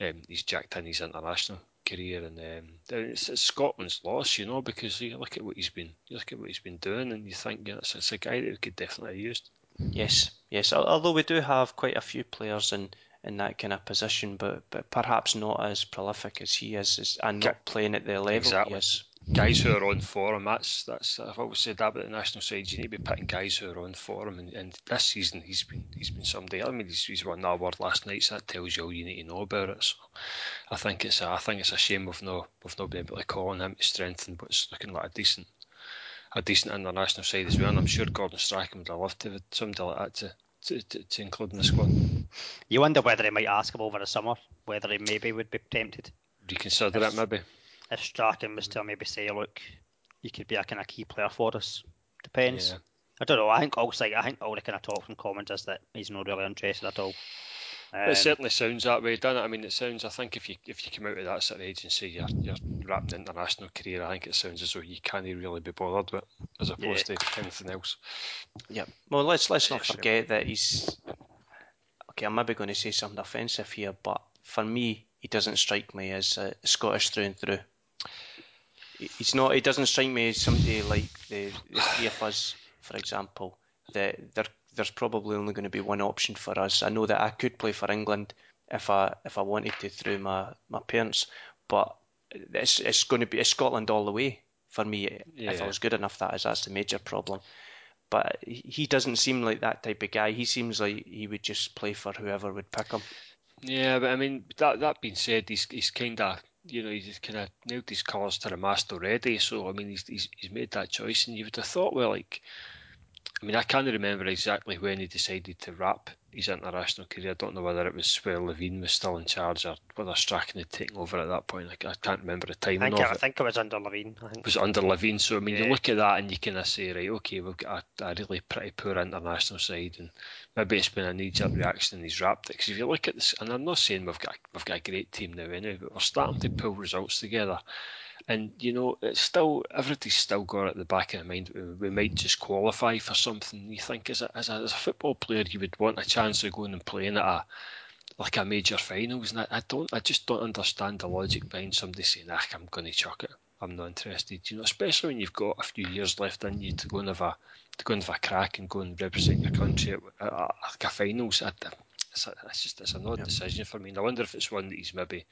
Speaker 3: um, he's jacked in his international career, and um, it's, it's, Scotland's loss, you know, because you look at what he's been, you look at what he's been doing, and you think yeah, it's, it's a guy that we could definitely have used.
Speaker 2: Yes, yes. Although we do have quite a few players in, in that kind of position, but but perhaps not as prolific as he is, and not playing at the level
Speaker 3: exactly.
Speaker 2: he is
Speaker 3: guys who are on form. That's that's I've always said that about the national side. You need to be picking guys who are on form, and, and this season he's been he's been somebody. I mean, he's, he's won that award last night, so that tells you all you need to know about it. So I think it's a, I think it's a shame we've no we've not been able to call on him to strengthen what's looking like a decent a decent international side as well. And I'm sure Gordon Strachan would have loved to have somebody like that to. To, to, to include in the squad.
Speaker 4: You wonder whether he might ask him over the summer, whether he maybe would be tempted.
Speaker 3: Reconsider it, maybe
Speaker 4: if Strachan was to maybe say, look, you could be a kind of key player for us. Depends. Yeah. I don't know. I think all I think all the kind of talk from comments is that he's not really interested at all.
Speaker 3: Um, it certainly sounds that way, doesn't it? I mean, it sounds. I think if you if you come out of that sort of agency, you're you're wrapping international career. I think it sounds as though you can't really be bothered with, as opposed yeah. to anything else.
Speaker 2: Yeah. Well, let's let's not forget that he's. Okay, I'm maybe going to say something offensive here, but for me, he doesn't strike me as uh, Scottish through and through he's not. He doesn't strike me as somebody like the, the three of us, for example. That there, there's probably only going to be one option for us. I know that I could play for England if I if I wanted to through my, my parents, but it's it's going to be it's Scotland all the way for me. Yeah. If I was good enough, that is that's the major problem. But he doesn't seem like that type of guy. He seems like he would just play for whoever would pick him.
Speaker 3: Yeah, but I mean that that being said, he's he's kind of you know, he's kind of nailed his colours to the mast already. So I mean, he's, he's he's made that choice, and you would have thought, well, like, I mean, I can't remember exactly when he decided to wrap his international career. I don't know whether it was where Levein was still in charge or whether Strachan had taken over at that point. Like, I can't remember the timing
Speaker 4: I think,
Speaker 3: of
Speaker 4: it,
Speaker 3: I
Speaker 4: think it was under Levein. I think.
Speaker 3: It was under Levein. So, I mean, yeah. you look at that and you kind of say, right, okay, we've got a, a really pretty poor international side and maybe it's been a knee-jerk reaction and he's wrapped it. Because if you look at this, and I'm not saying we've got, we've got a great team now anyway, but we're starting to pull results together. And you know, it's still everybody's still got at the back of their mind. We might just qualify for something. You think as a, as a, as a football player, you would want a chance of going and playing at a like a major finals. And I, I don't, I just don't understand the logic behind somebody saying, "Ah, I'm going to chuck it. I'm not interested." You know, especially when you've got a few years left in you to go and have a to go and have a crack and go and represent your country at, at, at like a finals. It's, a, it's just it's an odd decision for me. And I wonder if it's one that he's maybe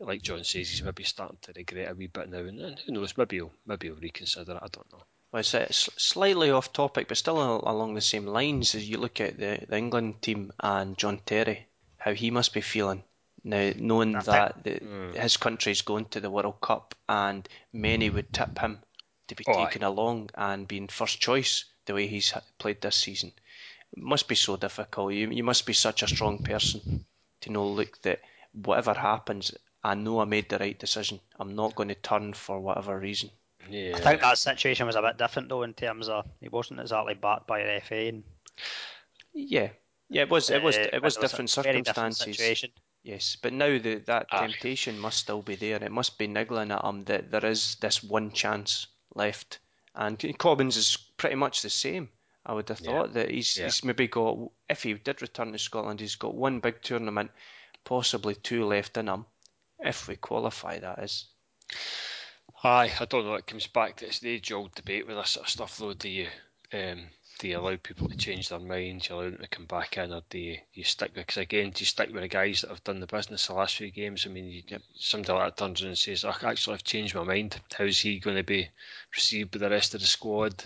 Speaker 3: like John says, he's maybe starting to regret a wee bit now, and, who knows, maybe he'll maybe he'll reconsider it. I don't know.
Speaker 2: Well, it's, it's slightly off topic, but still along the same lines as you look at the, the England team and John Terry, how he must be feeling Now, knowing
Speaker 4: I
Speaker 2: that the,
Speaker 3: Mm.
Speaker 2: his country's going to the World Cup and many would tip him to be
Speaker 3: Oh, aye.
Speaker 2: taken along and being first choice the way he's played this season, it must be so difficult. You, you must be such a strong person to know, look, that whatever happens, I know I made the right decision. I'm not going to turn for whatever reason.
Speaker 3: Yeah.
Speaker 4: I think that situation was a bit different though in terms of he wasn't exactly backed by an FA. And,
Speaker 2: Yeah, yeah, it was, it was,
Speaker 4: uh,
Speaker 2: it was
Speaker 4: a
Speaker 2: different
Speaker 4: different
Speaker 2: circumstances.
Speaker 4: situation.
Speaker 2: Yes, but now the, that
Speaker 3: Aye.
Speaker 2: temptation must still be there. It must be niggling at him that there is this one chance left. And Commons is pretty much the same. I would have
Speaker 3: Yeah.
Speaker 2: thought that he's,
Speaker 3: Yeah.
Speaker 2: he's maybe got, if he did return to Scotland, he's got one big tournament, possibly two left in him, if we qualify, that is.
Speaker 3: Aye, I don't know. It comes back to it's the age-old debate with this sort of stuff, though. Do you um, do you allow people to change their minds? Do you allow them to come back in, or do you, you stick with? Because again, do you stick with the guys that have done the business the last few games? I mean, you, somebody like that turns around and says, "Actually, "I actually have changed my mind." How's he going to be received by the rest of the squad?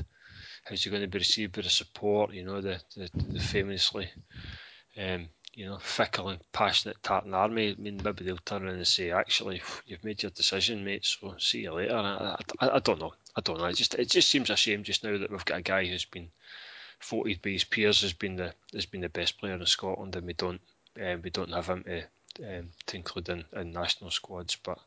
Speaker 3: How's he going to be received by the support? You know, the the, the famously. Um, you know, fickle and passionate Tartan Army. I mean, maybe they'll turn around and say, "Actually, you've made your decision, mate. So see you later." I, I, I don't know. I don't know. It just it just seems a shame just now that we've got a guy who's been voted by his peers as being the has been the best player in Scotland, and we don't um, we don't have him to um, to include in, in national squads. But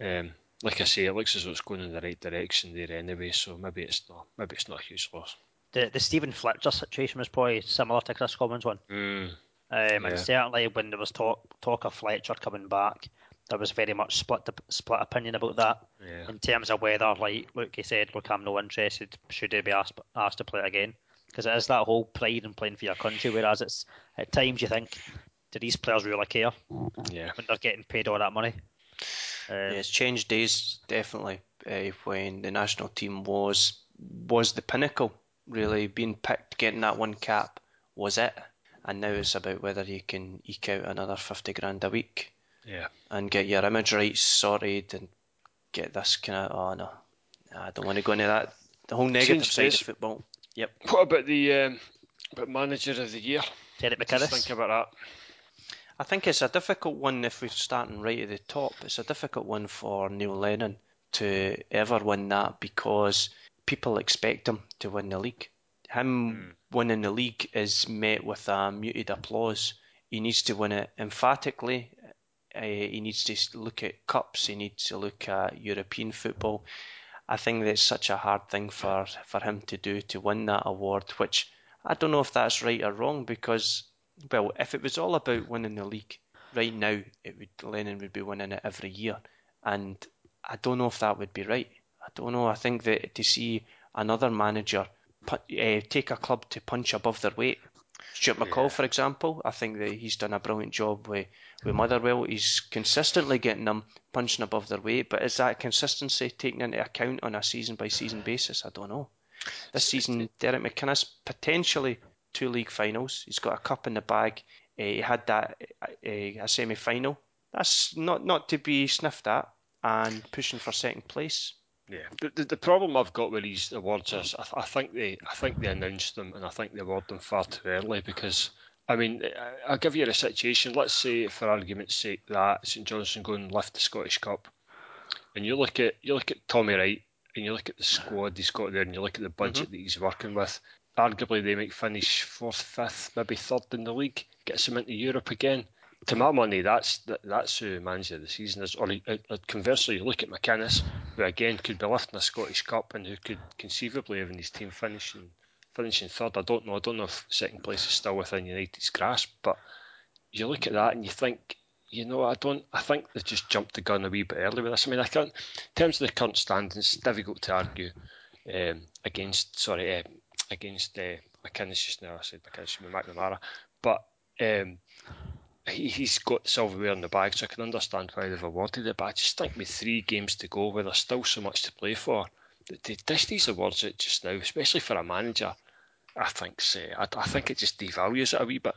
Speaker 3: um, like I say, it looks as though it's going in the right direction there anyway. So maybe it's not maybe it's not a huge loss.
Speaker 4: The the Steven Fletcher situation was probably similar to Kris Commons one.
Speaker 3: Mm,
Speaker 4: Um,
Speaker 3: Yeah.
Speaker 4: And certainly when there was talk talk of Fletcher coming back, there was very much split split opinion about that
Speaker 3: yeah.
Speaker 4: in terms of whether, like Luke he said, look, I'm no interested. Should he be asked asked to play again? Because it is that whole pride in playing for your country. Whereas it's at times you think, do these players really care
Speaker 3: Yeah.
Speaker 4: when they're getting paid all that money? Um,
Speaker 2: Yeah, it's changed days definitely uh, when the national team was was the pinnacle. Really, being picked, getting that one cap was it, and now it's about whether you can eke out another fifty grand a week
Speaker 3: Yeah.
Speaker 2: and get your image rights sorted and get this kind of. Oh no, I don't want to go into that. The whole negative
Speaker 3: Change
Speaker 2: side of
Speaker 3: days.
Speaker 2: football. Yep.
Speaker 3: What about the um, about manager of the year?
Speaker 4: Derek
Speaker 3: Just
Speaker 4: McInnes.
Speaker 3: think about that.
Speaker 2: I think it's a difficult one if we're starting right at the top. It's a difficult one for Neil Lennon to ever win that because people expect him to win the league. Him winning the league is met with a muted applause. He needs to win it emphatically. Uh, he needs to look at cups. He needs to look at European football. I think that's such a hard thing for, for him to do to win that award, which I don't know if that's right or wrong because, well, if it was all about winning the league, right now it would Lennon would be winning it every year, and I don't know if that would be right. I don't know. I think that to see another manager uh, take a club to punch above their weight, Stuart McCall,
Speaker 3: Yeah.
Speaker 2: for example, I think that he's done a brilliant job with with Motherwell. He's consistently getting them punching above their weight, but is that consistency taken into account on a season by season basis? I don't know. This season, Derek McInnes potentially two league finals. He's got a cup in the bag. Uh, he had that uh, a semi final. That's not not to be sniffed at, and pushing for second place.
Speaker 3: Yeah, the, the, the problem I've got with these awards is I, I think they I think they announced them and I think they award them far too early because I mean I- I'll give you a situation. Let's say for argument's sake that St Johnstone go and lift the Scottish Cup, and you look at you look at Tommy Wright and you look at the squad he's got there and you look at the budget mm-hmm. that he's working with. Arguably they might finish fourth, fifth, maybe third in the league, gets them into Europe again. To my money, that's that, that's who manager of the season is. Or uh, uh, conversely, you look at McInnes, who again could be lifting a Scottish Cup and who could conceivably have in his team finishing finishing third. I don't know. I don't know if second place is still within United's grasp, but you look at that and you think, you know, I don't. I think they've just jumped the gun a wee bit early with this. I mean, I can't. In terms of the current standings, it's difficult to argue um, against. Sorry, uh, against uh, McInnes just now. I said McInnes McNamara, but. Um, he's got silverware in the bag, so I can understand why they've awarded it. But I just think with three games to go, where there's still so much to play for, that they dish these awards out just now, especially for a manager. I think so. I, I think it just devalues it a wee bit.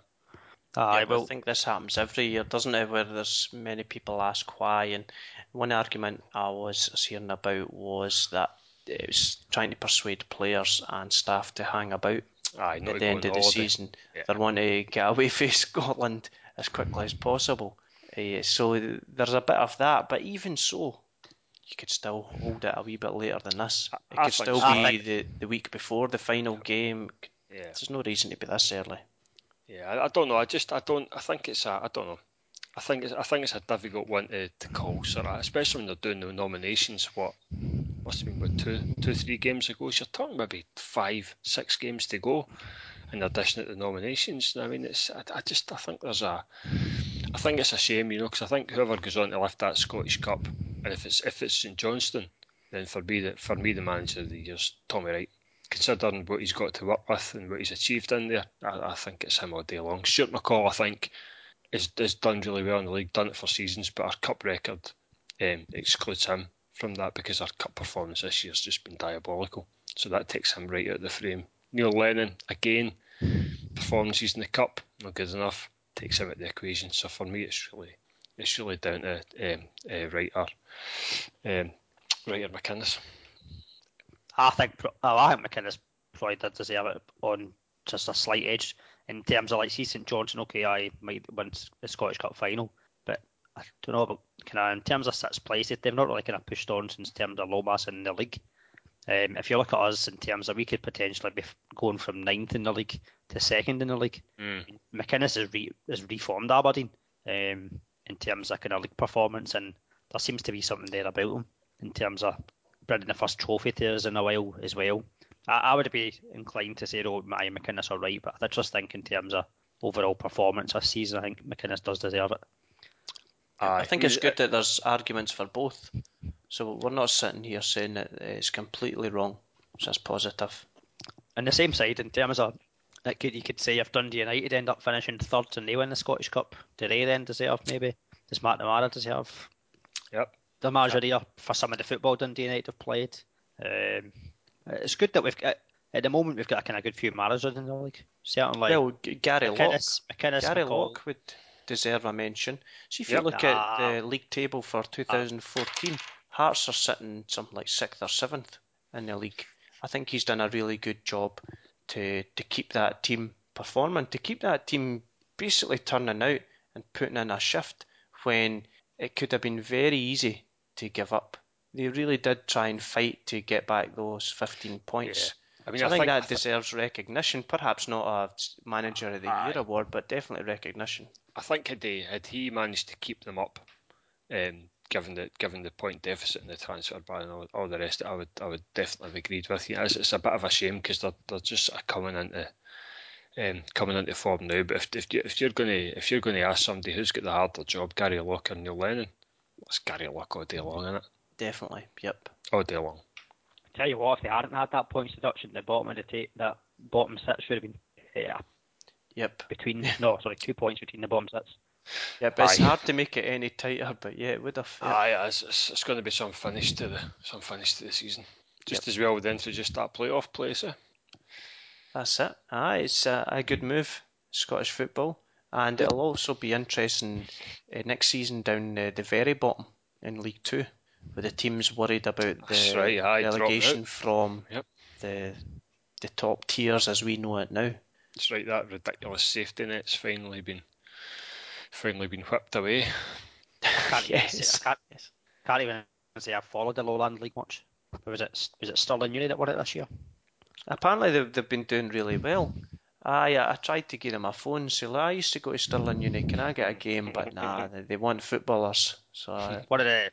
Speaker 4: Aye,
Speaker 2: Yeah,
Speaker 4: well,
Speaker 2: I think this happens every year, doesn't it? Where there's many people ask why, and one argument I was hearing about was that it was trying to persuade players and staff to hang about
Speaker 3: Aye,
Speaker 2: at the end of the
Speaker 3: holiday.
Speaker 2: season.
Speaker 3: Yeah.
Speaker 2: They want to get away <laughs> from Scotland as quickly as possible. Uh, so there's a bit of that, but even so, you could still hold it a wee bit later than this. It
Speaker 3: I
Speaker 2: could still
Speaker 3: so.
Speaker 2: be
Speaker 4: I
Speaker 2: the, the week before the final game.
Speaker 3: Yeah,
Speaker 2: There's no reason to be this early.
Speaker 3: yeah. I, I don't know. I just I don't. I think it's a. I don't know. I think it's I think it's a difficult one to, to call, sort of, especially when they're doing the nominations. What must have been what two two three games ago. So you're talking maybe five six games to go, in addition to the nominations. I mean, it's I, I just I think there's a. I think it's a shame, you know, because I think whoever goes on to lift that Scottish Cup, and if it's if it's St Johnstone, then for me the for me the manager of the year's Tommy Wright. Considering what he's got to work with and what he's achieved in there, I, I think it's him all day long. Stuart McCall, I think, is has done really well in the league, done it for seasons, but our cup record um, excludes him from that because our cup performance this year has just been diabolical. So that takes him right out of the frame. Neil Lennon, again, performances in the cup, not good enough, takes him out of the equation. So for me, it's really it's really down to um, uh, Writer, um, Writer McInnes.
Speaker 4: I think oh, I think McInnes probably did deserve it on just a slight edge in terms of like see St Johnstone. Okay, I might win the Scottish Cup final, but I don't know about kind of in terms of sixth place. They've not really kind of pushed on since terms of Lomas in the league. Um, if you look at us in terms of we could potentially be going from ninth in the league to second in the league.
Speaker 3: Mm.
Speaker 4: McInnes has, re- has reformed Aberdeen um, in terms of kind of league performance, and there seems to be something there about him in terms of bringing the first trophy to us in a while as well. I, I would be inclined to say, oh, my McInnes are right, but I just think in terms of overall performance this season, I think McInnes does deserve it.
Speaker 2: I think it's good that there's arguments for both. So we're not sitting here saying that it's completely wrong. So that's positive.
Speaker 4: On the same side, in terms of that, could you could say if Dundee United end up finishing third and they win the Scottish Cup, do they then deserve maybe? Does McNamara deserve
Speaker 3: Yep.
Speaker 4: the Marjorie for some of the football Dundee United have played? Um, it's good that we've got at the moment we've got a kind of good few managers in the league. Certainly,
Speaker 2: well, G- Gary Locke,
Speaker 4: McInnes, McInnes
Speaker 2: Gary
Speaker 4: McCall.
Speaker 2: Locke would deserve a mention. See if you
Speaker 3: Yep.
Speaker 2: look
Speaker 4: Ah.
Speaker 2: at the league table for 2014, Hearts are sitting something like sixth or seventh in the league. I think he's done a really good job to to keep that team performing, to keep that team basically turning out and putting in a shift when it could have been very easy to give up. They really did try and fight to get back those 15 points.
Speaker 3: I mean,
Speaker 2: So I,
Speaker 3: I
Speaker 2: think
Speaker 3: think-
Speaker 2: that
Speaker 3: I thi-
Speaker 2: deserves recognition. Perhaps not a Manager of the
Speaker 3: Aye.
Speaker 2: Year award, but definitely recognition.
Speaker 3: I think had he had he managed to keep them up, um, given the given the point deficit and the transfer ban and all, all the rest, I would I would definitely have agreed with you. It's, it's a bit of a shame because they're they're just coming into um, coming into form now. But if if, you, if you're going to if you're going to ask somebody who's got the harder job, Gary Locke or Neil Lennon, it's Gary Locke all day long, isn't it?
Speaker 2: Definitely. Yep.
Speaker 3: All day long.
Speaker 4: Tell you what, if they hadn't had that points deduction, the bottom of the tape, that bottom six would have been yeah,
Speaker 2: Yep.
Speaker 4: between <laughs> no, sorry, two points between the bottom six.
Speaker 2: Yeah, but it's
Speaker 3: Aye.
Speaker 2: hard to make it any tighter. But yeah, it would have. Yep.
Speaker 3: Aye, it's, it's, it's going to be some finish to the some finish to the season. Just as well then to just that playoff place. Eh?
Speaker 2: That's it. Aye, it's a, a good move, Scottish football, and it'll also be interesting uh, next season down uh, the very bottom in League Two, where the team's worried about
Speaker 3: That's
Speaker 2: the
Speaker 3: right, aye,
Speaker 2: relegation from
Speaker 3: Yep.
Speaker 2: the the top tiers as we know it now.
Speaker 3: It's right that ridiculous safety net's finally been finally been whipped away.
Speaker 4: Can't,
Speaker 2: Yes.
Speaker 4: yes. I can't, can't even say I've followed the Lowland League much. But was it was it Stirling Uni that won it this year?
Speaker 2: Apparently they've, they've been doing really well. I uh, I tried to give them a phone, say, "Look, I used to go to Stirling Uni, can I get a game? But <laughs> nah, they, they want footballers. So I, uh, <laughs>
Speaker 4: One of the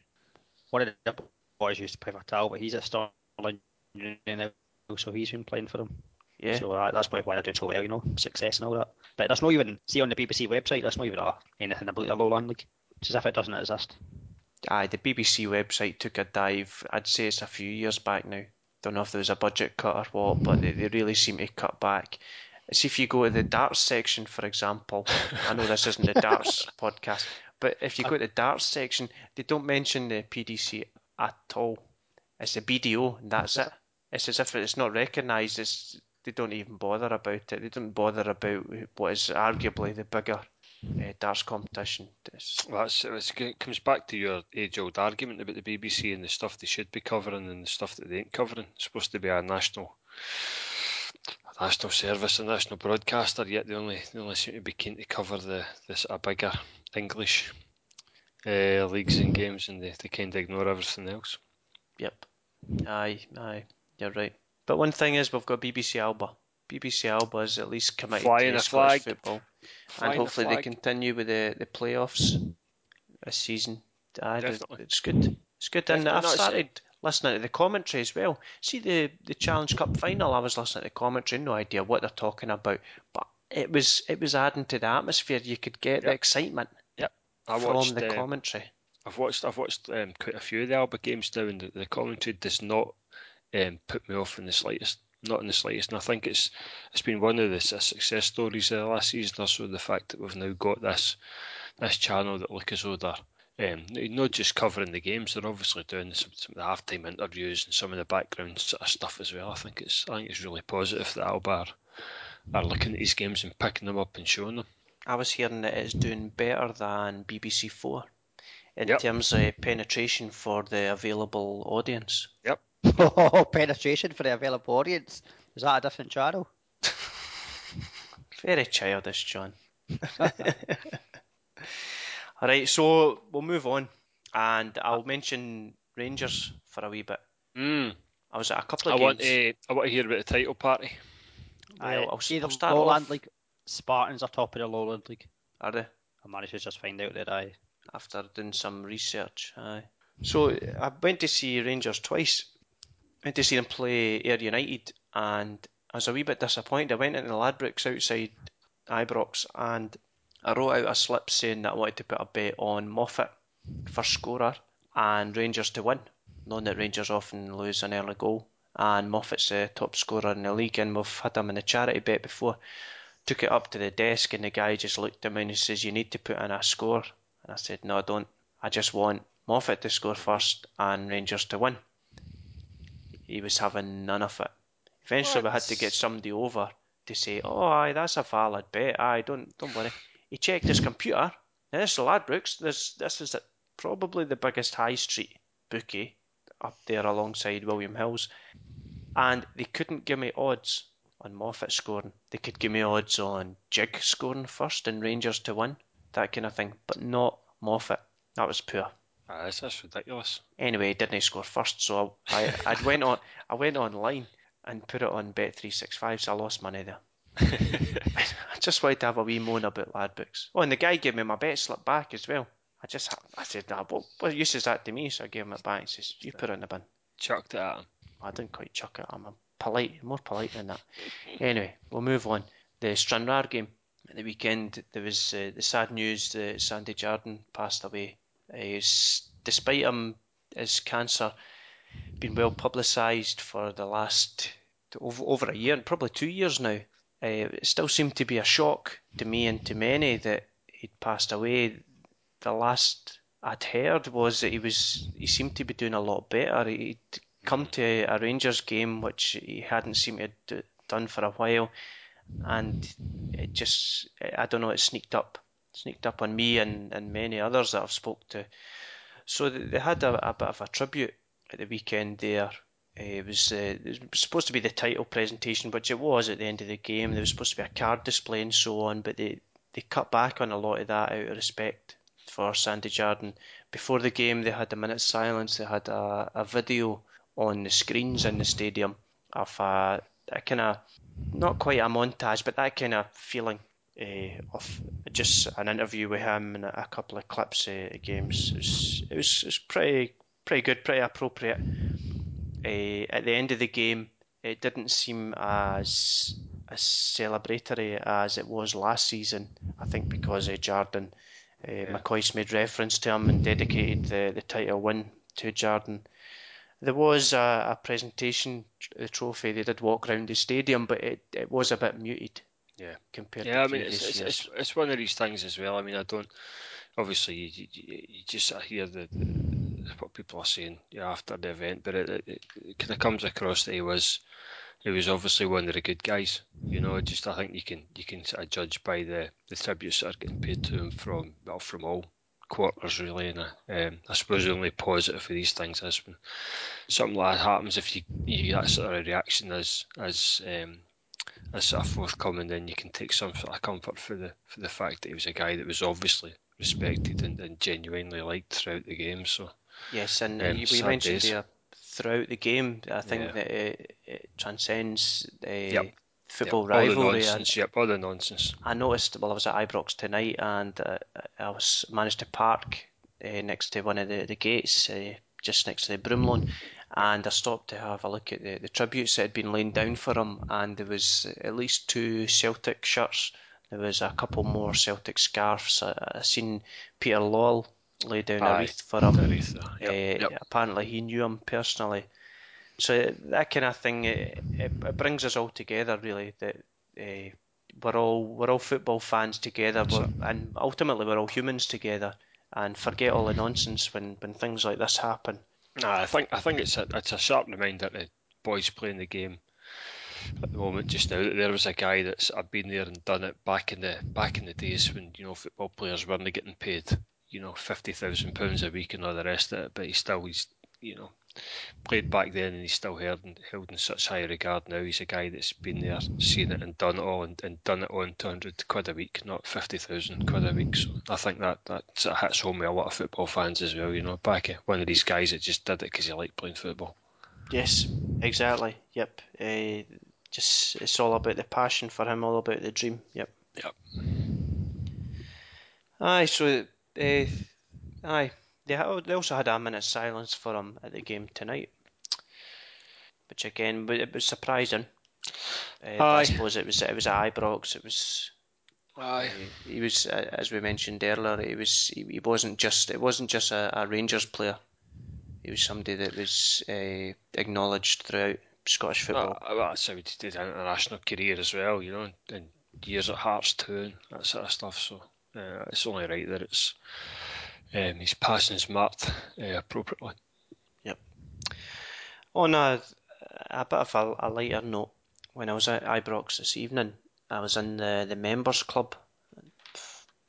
Speaker 4: one of the boys used to play for Tal, but he's at Stirling Uni now, so he's been playing for them.
Speaker 2: Yeah,
Speaker 4: So uh, that's probably why they're doing so well, you know, success and all that. But that's not even see on the BBC website. That's not even uh, anything about the Lowland League. It's as if it doesn't exist.
Speaker 2: aye, the BBC website took a dive. I'd say it's a few years back now. Don't know if there was a budget cut or what, but they, they really seem to cut back. See if you go to the darts section, for example. I know this isn't the <laughs> darts podcast, but if you go to the darts section, they don't mention the PDC at all. It's the BDO, and that's it. It's as if it's not recognised. It's they don't even bother about it. They don't bother about what is arguably the bigger uh, darts competition. It's,
Speaker 3: Well, that's it's, it comes back to your age-old argument about the BBC and the stuff they should be covering and the stuff that they ain't covering. It's supposed to be a national, a national service, a national broadcaster. Yet they only they only seem to be keen to cover the this a bigger English uh, leagues and games, and they, they kind of ignore everything else.
Speaker 2: Yep. Aye, aye, you're right. But one thing is, we've got BBC Alba. BBC Alba is at least committed
Speaker 3: Flying
Speaker 2: to
Speaker 3: a
Speaker 2: Scottish football,
Speaker 3: Flying
Speaker 2: and
Speaker 3: a
Speaker 2: hopefully they continue with the, the playoffs this season. Aye,
Speaker 3: Definitely.
Speaker 2: it's good. It's good, and
Speaker 3: Definitely.
Speaker 2: I've
Speaker 3: No,
Speaker 2: started listening to the commentary as well. See the the Challenge Cup final. I was listening to the commentary, no idea what they're talking about, but it was it was adding to the atmosphere. You could get the excitement.
Speaker 3: Yep.
Speaker 2: excitement
Speaker 3: I
Speaker 2: from
Speaker 3: watched.
Speaker 2: the
Speaker 3: uh,
Speaker 2: commentary.
Speaker 3: I've watched. I've watched um, quite a few of the Alba games now, and the, the commentary does not um, put me off in the slightest. Not in the slightest. And I think it's it's been one of the success stories of the last season. Also, the fact that we've now got this this channel that look as though they're um, not just covering the games, they're obviously doing some, some of the halftime interviews and some of the background sort of stuff as well. I think it's I think it's really positive that Alba are, are looking at these games and picking them up and showing them.
Speaker 2: I was hearing that it's doing better than BBC Four in
Speaker 3: Yep.
Speaker 2: terms of penetration for the available audience. <laughs>
Speaker 4: Oh, penetration for the available audience. Is that a different channel?
Speaker 2: Very childish, John. <laughs> <laughs> All right, so we'll move on, and I'll mention Rangers for a wee bit.
Speaker 3: Mm.
Speaker 2: I was at a couple
Speaker 3: I
Speaker 2: of
Speaker 3: want
Speaker 2: games.
Speaker 3: to I want to hear about the title party.
Speaker 2: Well, I'll,
Speaker 4: See
Speaker 2: I'll
Speaker 4: the
Speaker 2: start
Speaker 4: Lowland
Speaker 2: off.
Speaker 4: League. Spartans are top of the Lowland League.
Speaker 2: Are they?
Speaker 4: I managed to just find out that I.
Speaker 2: after doing some research. Aye. So I went to see Rangers twice. Went to see them play Ayr United, and I was a wee bit disappointed. I went into the Ladbrokes outside Ibrox, and I wrote out a slip saying that I wanted to put a bet on Moffat for scorer and Rangers to win, knowing that Rangers often lose an early goal. And Moffat's the top scorer in the league, and we've had him in a charity bet before. Took it up to the desk, and the guy just looked at me and he says, "You need to put in a score." And I said, No, I don't. I just want Moffat to score first and Rangers to win. He was having none of it. Eventually, we had to get somebody over to say, "Oh, aye, that's a valid bet. Aye, don't don't worry." He checked his computer. Now this is Ladbrokes. This this is probably the biggest high street bookie up there alongside William Hills, and they couldn't give me odds on Moffat scoring. They could give me odds on Jig scoring first and Rangers to win, that kind of thing, but not Moffat. That was poor.
Speaker 3: Ah, that's, that's ridiculous.
Speaker 2: Anyway, didn't score first, so I I went on I went online and put it on Bet three six five, so I lost money there. <laughs> I just wanted to have a wee moan about Ladbrokes. Oh, and the guy gave me my bet slip back as well. I just I said, nah, what, what use is that to me? So I gave him it back. He says, you put it in the bin.
Speaker 3: Chucked it at him.
Speaker 2: I didn't quite chuck it. I'm polite, more polite than that. Anyway, we'll move on. The Stranraer game at the weekend. There was uh, the sad news that Sandy Jardine passed away. He's, despite him his cancer being well publicised for the last over, over a year, and probably two years now. Uh, it still seemed to be a shock to me and to many that he'd passed away. The last I'd heard was that he was he seemed to be doing a lot better. He'd come to a Rangers game which he hadn't seemed to have done for a while, and it just I don't know it sneaked up sneaked up on me and, and many others that I've spoke to. So they had a, a bit of a tribute at the weekend there. Uh, It was, uh, it was supposed to be the title presentation, which it was at the end of the game. There was supposed to be a card display and so on, but they, they cut back on a lot of that out of respect for Sandy Jardine. Before the game, they had a minute's silence. They had a, a video on the screens in the stadium of a, a kind of not quite a montage, but that kind of feeling uh, of just an interview with him and a couple of clips of of games. It was, it was, it was pretty pretty good, pretty appropriate. Uh, at the end of the game, it didn't seem as as celebratory as it was last season. I think because of Jardine, uh, McCoist made reference to him and dedicated the, the title win to Jardine. There was a, a presentation, the trophy. They did walk around the stadium, but it, it was a bit muted.
Speaker 3: Yeah.
Speaker 2: compared
Speaker 3: Yeah, I
Speaker 2: to
Speaker 3: mean, it's, it's, it's, it's one of these things as well. I mean, I don't. Obviously, you, you, you just hear the, the what people are saying after the event, but it, it, it kind of comes across that he was he was obviously one of the good guys. You know, just I think you can you can sort of judge by the, the tributes that are getting paid to him from well from all quarters really. And I, um, I suppose the only positive for these things is when something like that happens, if you you get that sort of reaction as as um, as sort of forthcoming, then you can take some sort of comfort for the for the fact that he was a guy that was obviously respected and, and genuinely liked throughout the game. So
Speaker 2: Yes, and
Speaker 3: Um,
Speaker 2: you, we mentioned there throughout the game. I think
Speaker 3: Yeah.
Speaker 2: that it, it transcends uh,
Speaker 3: Yep.
Speaker 2: football
Speaker 3: Yep, all the
Speaker 2: rivalry. and-
Speaker 3: nonsense. Yep, all the nonsense.
Speaker 2: I noticed well I was at Ibrox tonight and uh, I was managed to park uh, next to one of the, the gates uh, just next to the Broomloan and I stopped to have a look at the, the tributes that had been laid down for him and there was at least two Celtic shirts there was a couple more Celtic scarves I, I seen Peter Lawwell lay down a wreath for him
Speaker 3: Aretha. Yep,
Speaker 2: uh,
Speaker 3: yep.
Speaker 2: Apparently, he knew him personally. So that kind of thing, it, it, it brings us all together. Really, that uh, we're all we're all football fans together, and ultimately we're all humans together. And forget all the nonsense when, when things like this happen.
Speaker 3: Nah, I think I think it's a it's a sharp reminder to boys playing the game at the moment just now that there was a guy that's I've been there and done it back in the back in the days when you know football players weren't getting paid you know fifty thousand pounds a week and all the rest of it, but he still he's you know played back then and he's still held in, held in such high regard now. He's a guy that's been there, seen it and done it all and, and done it on two hundred quid a week, not fifty thousand quid a week. So I think that that sort of hits home with a lot of football fans as well. You know, back one of these guys that just did it because he liked playing football.
Speaker 2: Yes, exactly. Yep. Uh, just it's all about the passion for him, all about the dream. Yep.
Speaker 3: Yep.
Speaker 2: Aye, so uh, aye, they ha- they also had a minute's silence for him at the game tonight, which again, it was surprising. Uh, I suppose it was it was at Ibrox. It was
Speaker 3: Aye.
Speaker 2: uh, he was uh, as we mentioned earlier. He was he, he wasn't just it wasn't just a, a Rangers player. He was somebody that was uh, acknowledged throughout Scottish football.
Speaker 3: Well, well, that's how he did an international career as well, you know, and, and years at Hearts too, and that sort of stuff. So uh, it's only right that it's um, he's passing his marked uh, appropriately. Yep.
Speaker 2: On a, a bit of a, a lighter note, when I was at Ibrox this evening, I was in the, the members club.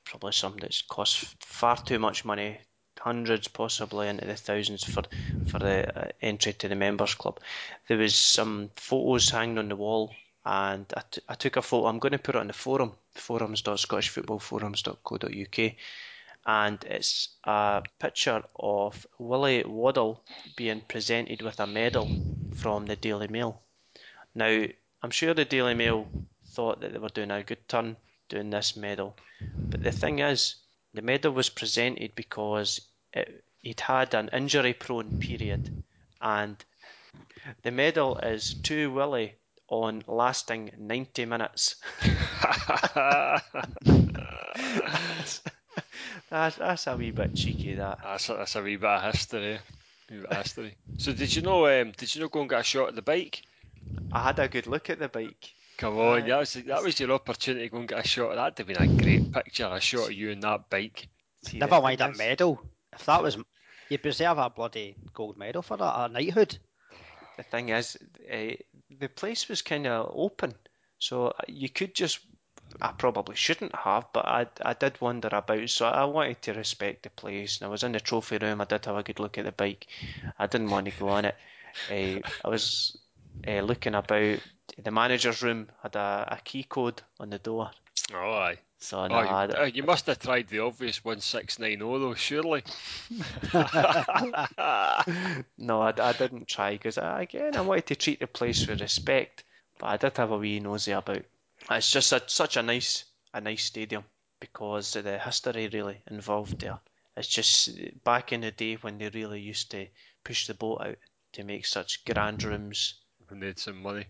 Speaker 2: Probably something that's cost far too much money, hundreds possibly into the thousands for for the uh, entry to the members club. There was some photos hanging on the wall, and I, t- I took a photo. I'm going to put it on the forum, forums.scottishfootballforums.co.uk, and it's a picture of Willie Waddell being presented with a medal from the Daily Mail. Now, I'm sure the Daily Mail thought that they were doing a good turn doing this medal, but the thing is, the medal was presented because it, he'd had an injury-prone period, and the medal is to Willie on lasting 90 minutes. <laughs> <laughs> <laughs> that's, that's a wee bit cheeky, that.
Speaker 3: That's a, that's a wee bit of history. Wee bit of history. So did you know? Um, did you know go and get a shot at the bike?
Speaker 2: I had a good look at the bike.
Speaker 3: Come on,
Speaker 2: Aye.
Speaker 3: that was that was your opportunity to go and get a shot. That'd have been a great picture. A shot of you and that bike.
Speaker 4: Never mind
Speaker 2: thing
Speaker 4: a medal. If that was, you'd deserve a bloody gold medal for that, a knighthood.
Speaker 2: The thing is, uh, the place was kind of open, so you could just. I probably shouldn't have, but I, I did wander about, so I wanted to respect the place. And I was in the trophy room. I did have a good look at the bike. I didn't want to go on it. Uh, I was uh, looking about. The manager's room had a, a key code on the door,
Speaker 3: Oh, aye.
Speaker 2: so
Speaker 3: Oh,
Speaker 2: no,
Speaker 3: you,
Speaker 2: I,
Speaker 3: uh, you must have tried the obvious 1690 though, surely. <laughs>
Speaker 2: No, I, I didn't try because again I wanted to treat the place with respect, but I did have a wee nosy about. It's just a, such a nice a nice stadium because of the history really involved there. It's just back in the day when they really used to push the boat out to make such grand rooms.
Speaker 3: We made some money.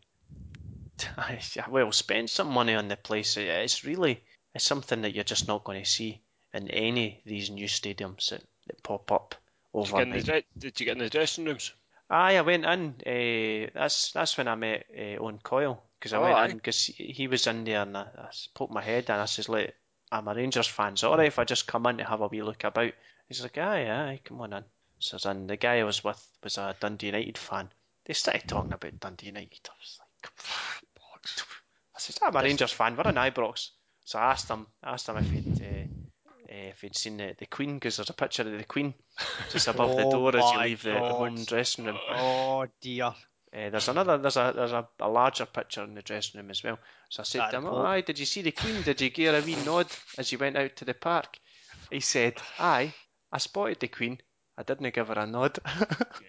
Speaker 3: <laughs>
Speaker 2: well, spend some money on the place. It's really it's something that you're just not going to see in any of these new stadiums that, that pop up
Speaker 3: Did you, get in the did you get in the dressing rooms?
Speaker 2: Aye, I went in. Uh, that's that's when I met uh, Owen Coyle because I
Speaker 3: Oh,
Speaker 2: went in because he, was in there and I poked my head in. I says, "Look, I'm a Rangers fan. So alright if I just come in to have a wee look about." He's like, "Aye, aye, come on in." So then the guy I was with was a Dundee United fan. They started talking about Dundee United. I was like, bollocks. I says, "I'm a Rangers fan. We're in Ibrox." So I asked him, I asked him if he'd. Uh, uh, if he'd seen the, the Queen, because there's a picture of the Queen just above the <laughs>
Speaker 4: Oh
Speaker 2: door as you leave the, the home dressing room.
Speaker 4: Oh dear.
Speaker 2: Uh, there's another, there's a there's a, a larger picture in the dressing room as well. So I said
Speaker 4: That
Speaker 2: to him,
Speaker 4: the
Speaker 2: "Oh, aye, did you see the Queen? Did you give her a wee nod as you went out to the park?" he said, "Aye, I spotted the Queen. I didn't give her a nod." <laughs>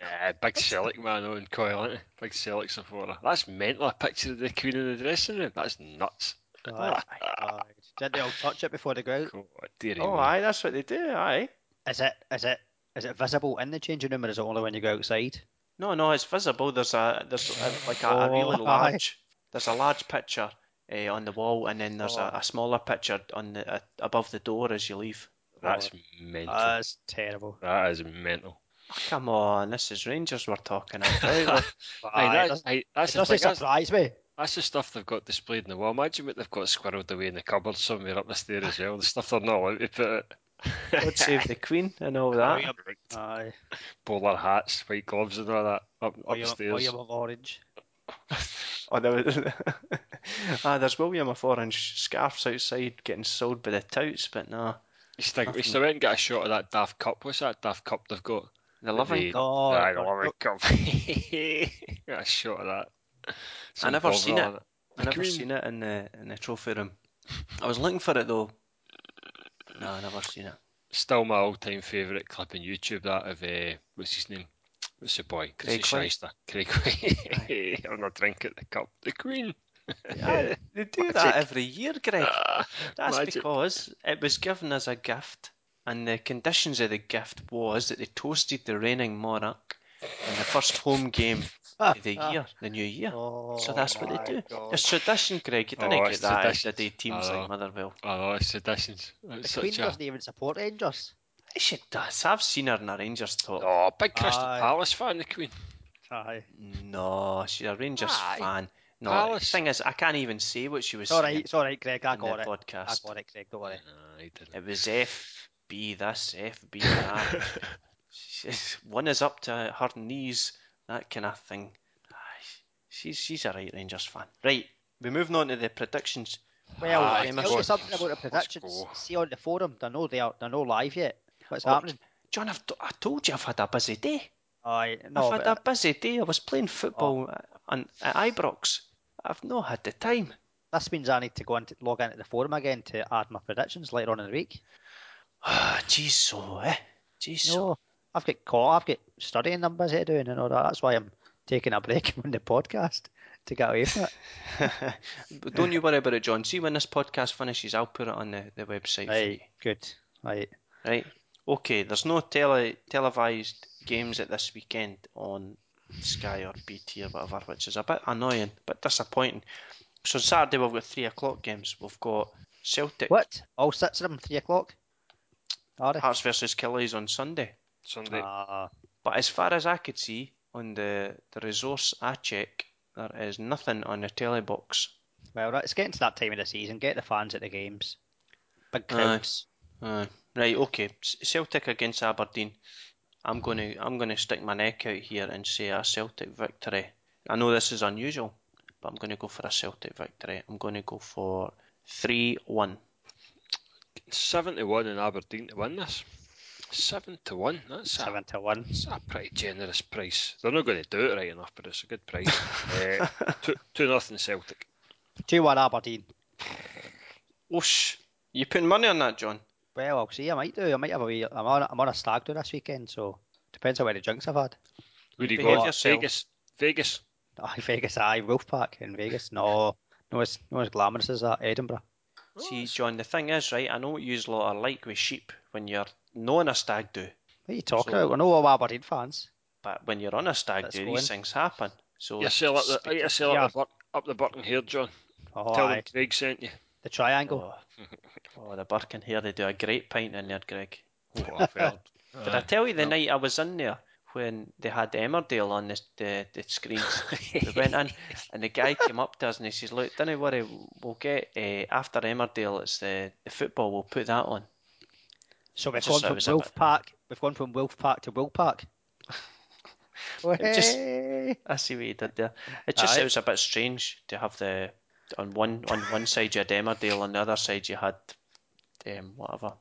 Speaker 3: Yeah, big Celtic man Owen Coyle, isn't he? Big Celtic supporter. That's mental. A picture of the Queen in the dressing room. That's nuts.
Speaker 4: Aye, aye. Did they all touch it before they go out?
Speaker 3: God, dearie
Speaker 2: oh,
Speaker 3: me.
Speaker 2: aye, that's what they do. Aye.
Speaker 4: Is it is it is it visible in the changing room or is it only when you go outside?
Speaker 2: No, no, it's visible. There's a there's a, like a, a
Speaker 4: Oh,
Speaker 2: really
Speaker 4: aye.
Speaker 2: large. There's a large picture uh, on the wall, and then there's
Speaker 4: Oh.
Speaker 2: a, a smaller picture on the uh, above the door as you leave.
Speaker 3: That's mental.
Speaker 4: That's terrible.
Speaker 3: that is mental.
Speaker 2: Oh, come on, this is Rangers we're talking about. <laughs> like,
Speaker 3: Aye, <laughs>
Speaker 4: Aye,
Speaker 3: that-
Speaker 4: it
Speaker 3: aye, that's
Speaker 4: it
Speaker 3: the
Speaker 4: doesn't
Speaker 3: thing. That's,
Speaker 4: surprise me.
Speaker 3: that's the stuff they've got displayed in the wall. Imagine what they've got squirreled away in the cupboard somewhere up the stair as well. The stuff they're not allowed to put it.
Speaker 2: God save the <laughs> Queen and all that.
Speaker 4: Aye.
Speaker 3: Bowler hats, white gloves, and all that up
Speaker 4: William,
Speaker 3: upstairs.
Speaker 4: William of Orange. <laughs>
Speaker 2: Oh, there was, <laughs> ah, there's William of Orange scarves outside getting sold by the touts, but no,
Speaker 3: We still, we
Speaker 2: Nothing.
Speaker 3: still went and got a shot of that Daft Cup. What's that Daft Cup they've got?
Speaker 2: the loving.
Speaker 3: The-
Speaker 2: Cup.
Speaker 4: Oh,
Speaker 3: Aye, the
Speaker 4: God,
Speaker 3: loving
Speaker 4: no.
Speaker 3: cup. got a shot of that. Some
Speaker 2: never seen
Speaker 3: on
Speaker 2: it. I never
Speaker 3: Queen.
Speaker 2: seen it in the in the trophy room. I was looking for it though. No, I never seen it.
Speaker 3: Still my all-time favourite clip on YouTube. That of uh, what's his name? What's the boy?
Speaker 2: Craig
Speaker 3: shyster. Craig Whyte. <laughs> I'm not drinking the cup. The Queen.
Speaker 2: Yeah, they do that every year, Greg.
Speaker 3: Ah,
Speaker 2: That's
Speaker 3: magic.
Speaker 2: because it was given as a gift, and the conditions of the gift was that they toasted the reigning monarch in the first home game Ah, the ah. year, the new year.
Speaker 4: Oh,
Speaker 2: So that's what they do.
Speaker 4: God.
Speaker 2: Oh, it's tradition, Greg. You didn't
Speaker 3: Oh,
Speaker 2: get that out
Speaker 3: tradition.
Speaker 2: of the teams like.
Speaker 3: Oh.
Speaker 2: Motherwell.
Speaker 3: I know it's traditions. It's
Speaker 4: The Queen
Speaker 3: a
Speaker 4: doesn't even support Rangers.
Speaker 2: She does. I've seen her in a Rangers top.
Speaker 3: oh big Crystal
Speaker 4: Aye.
Speaker 3: Palace fan. The Queen.
Speaker 4: Aye.
Speaker 2: No, she's a Rangers
Speaker 3: Aye.
Speaker 2: fan. No,
Speaker 3: Palace.
Speaker 2: the thing is, I can't even say what she was
Speaker 4: It's
Speaker 2: saying
Speaker 4: it's all right, Greg. I
Speaker 2: in
Speaker 4: got
Speaker 2: the
Speaker 4: it. I
Speaker 2: podcast.
Speaker 4: got it, Greg. Don't worry.
Speaker 3: Nah.
Speaker 2: It was FB this, FB that. <laughs> She's- One is up to her knees, that kind of thing. Aye, She's she's a right Rangers fan. Right, we're moving on to the predictions.
Speaker 4: Well,
Speaker 3: Aye,
Speaker 4: I'll
Speaker 2: famous.
Speaker 4: tell you something about the predictions.
Speaker 3: go.
Speaker 4: See on the forum, they're no there, they're no live yet. What's
Speaker 2: What?
Speaker 4: happening?
Speaker 2: John, I've t- I told you I've had a busy day.
Speaker 4: Aye, no,
Speaker 2: I've had a busy day. I was playing football
Speaker 3: Oh.
Speaker 2: on, at Ibrox. I've not had the time.
Speaker 4: this means I need to go into log into the forum again to add my predictions later on in the week.
Speaker 2: Ah, <sighs> jeez, so eh? Jeez, so.
Speaker 4: I've got call, I've got studying numbers to do and all that. That's why I'm taking a break <laughs> from the podcast to get away from it.
Speaker 2: but <laughs> don't you worry about it, John. See when this podcast finishes, I'll put it on the, the website.
Speaker 4: Right, good. Right.
Speaker 2: Right. Okay, there's no tele televised games at this weekend on Sky or BT or whatever, which is a bit annoying, but disappointing. So Saturday we've got three o'clock games. We've got Celtic
Speaker 4: What? All six of them, three o'clock? Are they?
Speaker 2: Hearts versus Killies on Sunday.
Speaker 3: Sunday.
Speaker 4: Ah,
Speaker 2: But as far as I could see on the, the resource I check, there is nothing on the telly box.
Speaker 4: well, right, it's getting to that time of the season. Get the fans at the games. Big
Speaker 2: Aye.
Speaker 4: crowds.
Speaker 2: Uh, right, okay. Celtic against Aberdeen. I'm gonna I'm gonna stick my neck out here and say a Celtic victory. I know this is unusual, but I'm gonna go for a Celtic victory. I'm gonna go for three one.
Speaker 3: Seven to one in Aberdeen to win this. Seven to one. That's a,
Speaker 4: Seven to one.
Speaker 3: that's a pretty generous price. They're not going to do it right enough, but it's a good price. uh, <laughs> two, two nothing Celtic.
Speaker 4: Two one Aberdeen.
Speaker 2: Whoosh! You putting money on that, John?
Speaker 4: Well, I'll see. I might do. I might have a wee. I'm on. I'm on a stag do this weekend, so depends how many drinks I've had.
Speaker 3: Who do you go?
Speaker 2: yourself.
Speaker 3: Vegas. Vegas. <laughs>
Speaker 4: Aye, Vegas. Aye, Wolf Park in Vegas. No, no, it's no as glamorous as that. Edinburgh.
Speaker 2: See, John, the thing is, right? I know what you lot are like with sheep when you're not on a stag do,
Speaker 4: What are you talking
Speaker 2: So-
Speaker 4: about? We're no all Aberdeen fans.
Speaker 2: but when you're on a stag
Speaker 4: Let's
Speaker 2: do, these
Speaker 4: in.
Speaker 2: things happen. So
Speaker 3: You sell up the, you sell
Speaker 4: Yeah.
Speaker 3: up the, Bur- up the Burton here, John.
Speaker 4: Oh,
Speaker 3: Tell
Speaker 4: aye.
Speaker 3: them Craig sent you.
Speaker 4: The triangle.
Speaker 2: Oh, <laughs> oh, the Birkin here, they do a great pint in there, Greg.
Speaker 3: Oh, I've. <laughs>
Speaker 2: Did I tell you the
Speaker 3: no.
Speaker 2: night I was in there when they had Emmerdale on the, the, the screens? <laughs> we went in and the guy came up to us and he says, Look, don't worry, we'll get uh, after Emmerdale, it's the, the football, we'll put that on.
Speaker 4: So we've
Speaker 2: Just
Speaker 4: gone from Wolf Park. We've gone from Wolf Park to Wolf Park. <laughs>
Speaker 2: It just-
Speaker 4: Way.
Speaker 2: I see what you did there. It just
Speaker 4: Aye.
Speaker 2: it was a bit strange to have the on one on one side you had Emmerdale, on the other side you had um, whatever.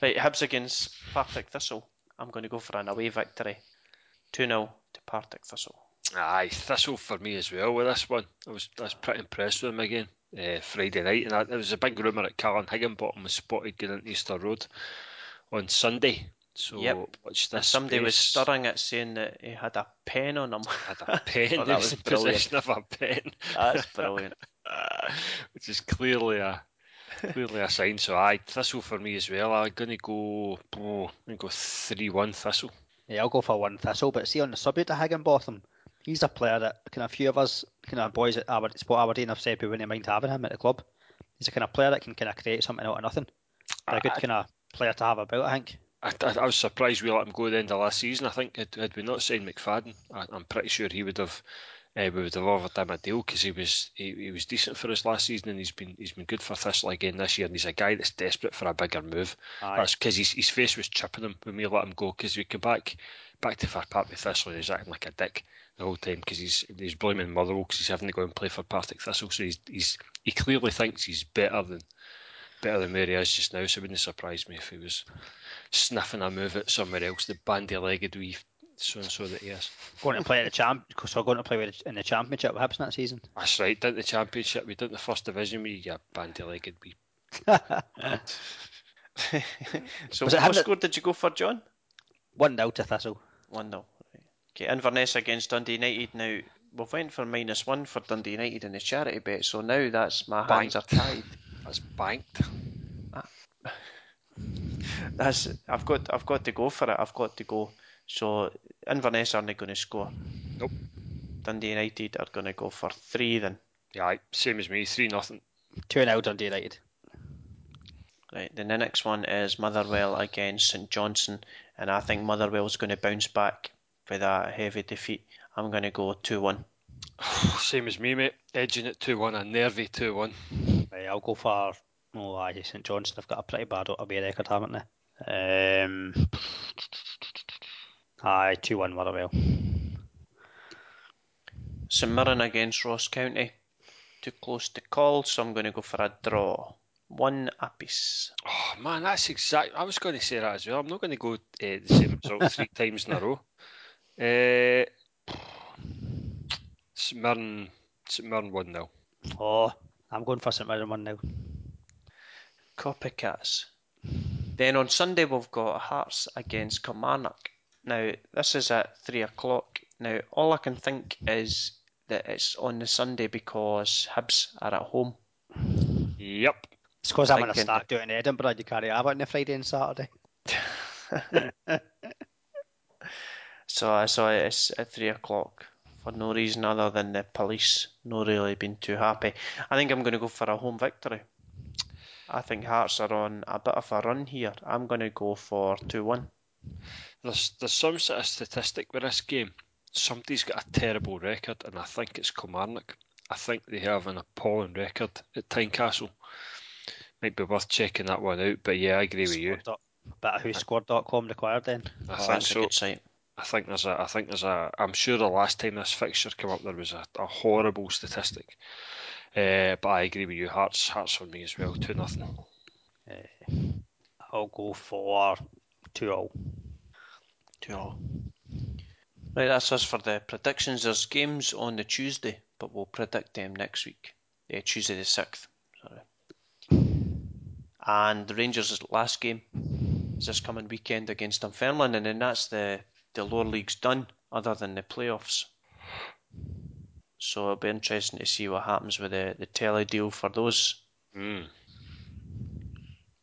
Speaker 2: Right, Hibs against Partick Thistle. I'm going to go for an away victory, two 0 to Partick Thistle.
Speaker 3: Aye, Thistle for me as well with this one. I was I was pretty impressed with him again uh, Friday night, and I, there was a big rumour that Kallum Higginbotham was spotted going into Easter Road. On Sunday. So
Speaker 2: Yep.
Speaker 3: watch
Speaker 2: And
Speaker 3: this.
Speaker 2: somebody was
Speaker 3: space.
Speaker 2: stirring it saying that he had a pen on him.
Speaker 3: Had a <laughs> pen.
Speaker 2: Oh, that
Speaker 3: was
Speaker 2: was <laughs>
Speaker 3: in
Speaker 2: brilliant.
Speaker 3: possession of a pen.
Speaker 2: That's brilliant. <laughs>
Speaker 3: which is clearly a clearly a sign. So I Thistle for me as well. I'm gonna go. Oh, I'm gonna go three one Thistle.
Speaker 4: Yeah, I'll go for one Thistle, but see on the subject of Higginbotham, he's a player that kind of a few of us, kind of boys at Aber- Sport Aberdeen have said we wouldn't mind having him at the club. He's a kind of player that can kind of create something out of nothing. A good
Speaker 3: I-
Speaker 4: kind of player to have about, I think.
Speaker 3: I, I, I was surprised we let him go at the end of last season. I think had, had we not signed McFadden, I, I'm pretty sure he would have. Uh, we would have offered him a deal because he was he, he was decent for us last season and he's been he's been good for Thistle again this year and he's a guy that's desperate for a bigger move.
Speaker 4: Aye.
Speaker 3: That's because his, his face was chipping him when we let him go because we came back back to Fir Park with Thistle and he was acting like a dick the whole time because he's he's blaming Motherwell because he's having to go and play for Partick Thistle so he's, he's he clearly thinks he's better than better than where he is just now so it wouldn't surprise me if he was sniffing a move at somewhere else the bandy-legged wee so and so that he is
Speaker 4: Going to play at the champ, so going to play with, in the championship with Hibs that season.
Speaker 3: that's right didn't the championship we did the first division we yeah bandy-legged wee <laughs>
Speaker 2: so
Speaker 4: Was it him
Speaker 2: what
Speaker 4: that-
Speaker 2: score did you go for, John?
Speaker 4: One 0 to Thistle.
Speaker 2: 1 0. Okay, Inverness against Dundee United. Now, we've went for minus one for Dundee United in the charity bet, so now that's my hands are tied.
Speaker 3: That's banked
Speaker 2: That's ah. I've got I've got to go for it. I've got to go. So Inverness aren't going to score.
Speaker 3: Nope.
Speaker 2: Dundee United are going to go for three then.
Speaker 3: yeah aye, same as me 3 nothing
Speaker 4: 2 0 Dundee United.
Speaker 2: Right. Then the next one is Motherwell against St Johnstone, and I think Motherwell's going to bounce back with a heavy defeat. I'm going to go two one. <sighs>
Speaker 3: same as me mate edging it 2-1 a nervy 2-1
Speaker 4: Right, I'll go for. Oh, aye, St Johnstone have got a pretty bad away record, haven't they? Um, aye, 2 1 Motherwell.
Speaker 2: St Mirren against Ross County. Too close to call, so I'm going to go for a draw. One apiece.
Speaker 3: Oh man, that's exact. I was going to say that as well. I'm not going to go uh, the same result <laughs> three times in a row. Uh, St Mirren, St Mirren one 0
Speaker 4: Oh, I'm going for St Mirren 1 0.
Speaker 2: Copycats. Then on Sunday we've got Hearts against Kilmarnock. Now this is at three o'clock. Now all I can think is that it's on the Sunday because Hibs are at home.
Speaker 3: Yep.
Speaker 4: It's because I'm going to start doing Edinburgh. You can't have it on the Friday and Saturday. <laughs> <laughs>
Speaker 2: So I saw it's at three o'clock for no reason other than the police not really been too happy. I think I'm going to go for a home victory. I think Hearts are on a bit of a run here. I'm going to go for two one.
Speaker 3: There's there's some sort of statistic with this game. Somebody's got a terrible record, and I think it's Kilmarnock. I think they have an appalling record at Tynecastle. Might be worth checking that one out. But yeah, I agree with you.
Speaker 4: Scored dot- Bit of whoscored.com required then.
Speaker 3: I
Speaker 2: Oh,
Speaker 3: think
Speaker 2: that's
Speaker 3: so.
Speaker 2: a good site.
Speaker 3: I think there's a. I think there's a. I'm sure the last time this fixture came up, there was a, a horrible statistic. Uh, but I agree with you. Hearts, Hearts for me as well. Two nothing.
Speaker 4: I'll go for 2 0.
Speaker 2: Two all. Right, that's us for the predictions. There's games on the Tuesday, but we'll predict them next week. Yeah, Tuesday the sixth. Sorry. And the Rangers' last game is this coming weekend against Dunfermline, and then that's the the lower leagues done, other than the playoffs. So it'll be interesting to see what happens with the the telly deal for those.
Speaker 3: Mm.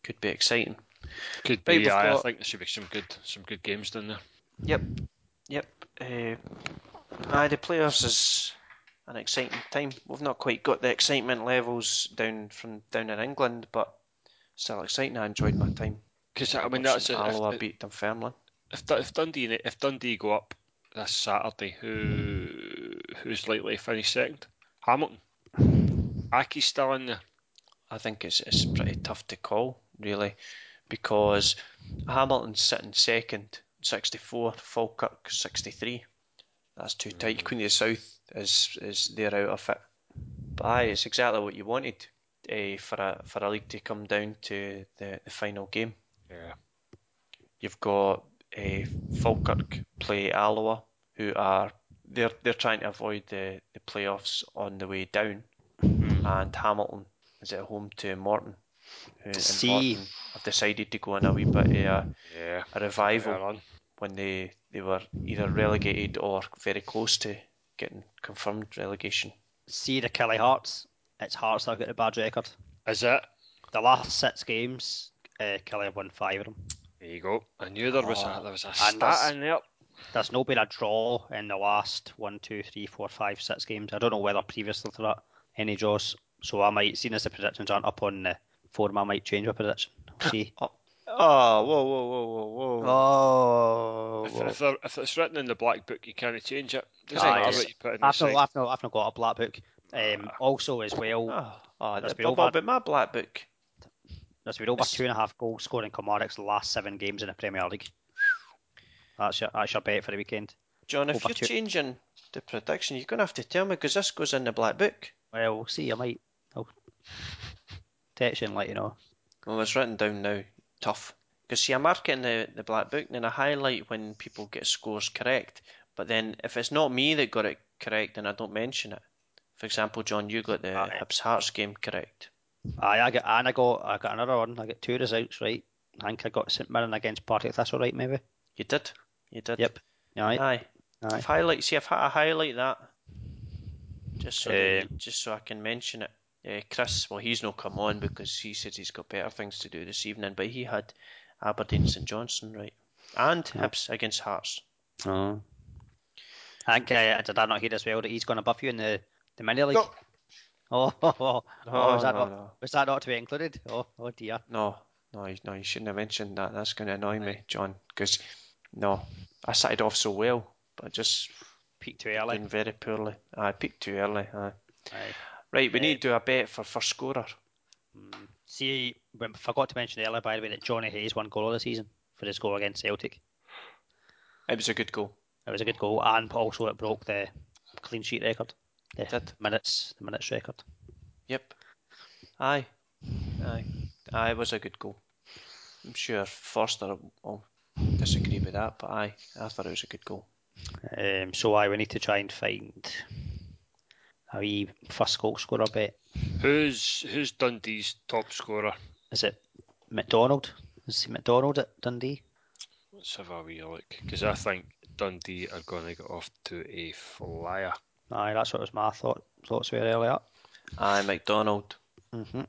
Speaker 2: Could be exciting.
Speaker 3: Could
Speaker 2: Right,
Speaker 3: be.
Speaker 2: we've
Speaker 3: aye, I think there should be some good, some good games down there.
Speaker 2: Yep, yep. Uh, aye, the playoffs is an exciting time. We've not quite got the excitement levels down from down in England, but still exciting. I enjoyed my time.
Speaker 3: Because I mean, that's
Speaker 2: watching
Speaker 3: it. If,
Speaker 2: Alloa beat Dunfermline.
Speaker 3: If, if Dundee if Dundee go up this Saturday, who who's likely to finish second? Hamilton. Aki's still in there.
Speaker 2: I think it's it's pretty tough to call really, because Hamilton's sitting second, sixty four. Falkirk sixty three. That's too tight. Queen of the South is is they're out of it. But aye, it's exactly what you wanted. Uh, for a for a league to come down to the, the final game.
Speaker 3: Yeah.
Speaker 2: You've got uh, Falkirk play Alloa, who are they're they're trying to avoid the, the playoffs on the way down, and Hamilton is at home to Morton. who
Speaker 4: See-
Speaker 2: Morton have decided to go on a wee bit of a,
Speaker 3: Yeah.
Speaker 2: a revival
Speaker 3: Run.
Speaker 2: when they, they were either relegated or very close to getting confirmed relegation.
Speaker 4: See the Killie Hearts. It's Hearts that have got the bad record.
Speaker 3: Is it?
Speaker 4: The last six games, uh, Killie have won five of them.
Speaker 3: There you go. I knew there was a
Speaker 4: Oh,
Speaker 3: there was a
Speaker 4: and
Speaker 3: stat
Speaker 4: there's-
Speaker 3: in there.
Speaker 4: There's no been a draw in the last one, two, three, four, five, six games. I don't know whether previously to that any draws. So I might, seeing as the predictions aren't up on the forum, I might change my prediction. See. <laughs>
Speaker 2: Oh, oh, whoa, whoa, whoa, whoa, whoa.
Speaker 4: oh.
Speaker 3: If, if, there- if it's written in the black book, you can't change it. Doesn't
Speaker 4: Aye,
Speaker 3: matter what you put in
Speaker 4: I've
Speaker 3: site.
Speaker 4: not, I've, not, I've not got a black book. Um, ah. also, as well,
Speaker 2: Oh, oh
Speaker 4: Let's
Speaker 2: that,
Speaker 4: be
Speaker 2: what
Speaker 4: over.
Speaker 2: my black book?
Speaker 4: There's been over
Speaker 2: It's-
Speaker 4: two and a half goals scored in Kilmarnock's last seven games in the Premier League. That's your, that's your bet for the weekend.
Speaker 2: John, if
Speaker 4: Over
Speaker 2: you're
Speaker 4: two-
Speaker 2: changing the prediction, you're going to have to tell me because this goes in the black book.
Speaker 4: Well, we'll see. I might. I'll text you and let you know.
Speaker 2: Well, it's written down now. Tough. Because see, I mark it in the, the black book and then I highlight when people get scores correct. But then if it's not me that got it correct, then I don't mention it. For example, John, you got the. Hibs Hearts game correct.
Speaker 4: Aye, I got and I got I got another one. I got two results right. I think I got St Mirren against Partick Thistle right, maybe.
Speaker 2: You did. You did.
Speaker 4: Yep. Aye,
Speaker 2: Aye.
Speaker 4: aye.
Speaker 2: If highlight, see if I highlight that, just so that-
Speaker 4: Um,
Speaker 2: just so I can mention it. Uh, Chris, well, he's not come on because he said he's got better things to do this evening, but he had Aberdeen St Johnstone right, and
Speaker 4: Yeah.
Speaker 2: Hibs against Hearts.
Speaker 4: Oh. I think uh, did I not hear as well that he's gone above you in the the mini league?
Speaker 2: No. <laughs>
Speaker 4: Oh, oh, oh,
Speaker 2: No,
Speaker 4: was that
Speaker 2: no,
Speaker 4: not
Speaker 2: no.
Speaker 4: was that not to be included? Oh, oh dear.
Speaker 2: No, no, you- no, you shouldn't have mentioned that. That's going to annoy me, John, because no, I started off so well, but just
Speaker 4: Peak too early.
Speaker 2: doing very poorly. I peaked too early. Aye.
Speaker 4: Aye.
Speaker 2: Right, we
Speaker 4: Uh,
Speaker 2: need to do a bet for first scorer.
Speaker 4: Mm. See, I forgot to mention earlier, by the way, that Johnny Hayes won goal of the season for his goal against Celtic.
Speaker 2: It was a good goal.
Speaker 4: It was a good goal, and also it broke the clean sheet record, the
Speaker 2: Did.
Speaker 4: minutes, the minutes record.
Speaker 2: Yep. Aye. Aye. Aye, it was a good goal. I'm sure Forster will disagree with that, but aye, I thought it was a good goal.
Speaker 4: Um, so I we need to try and find a wee first goal scorer bet.
Speaker 3: Who's who's Dundee's top scorer?
Speaker 4: Is it McDonald? Is it McDonald at Dundee?
Speaker 3: Let's have a wee look. Because I think Dundee are going to get off to a flyer.
Speaker 4: Aye, that's what was my thought. Thoughts were earlier.
Speaker 2: Aye, McDonald.
Speaker 4: Mm-hmm.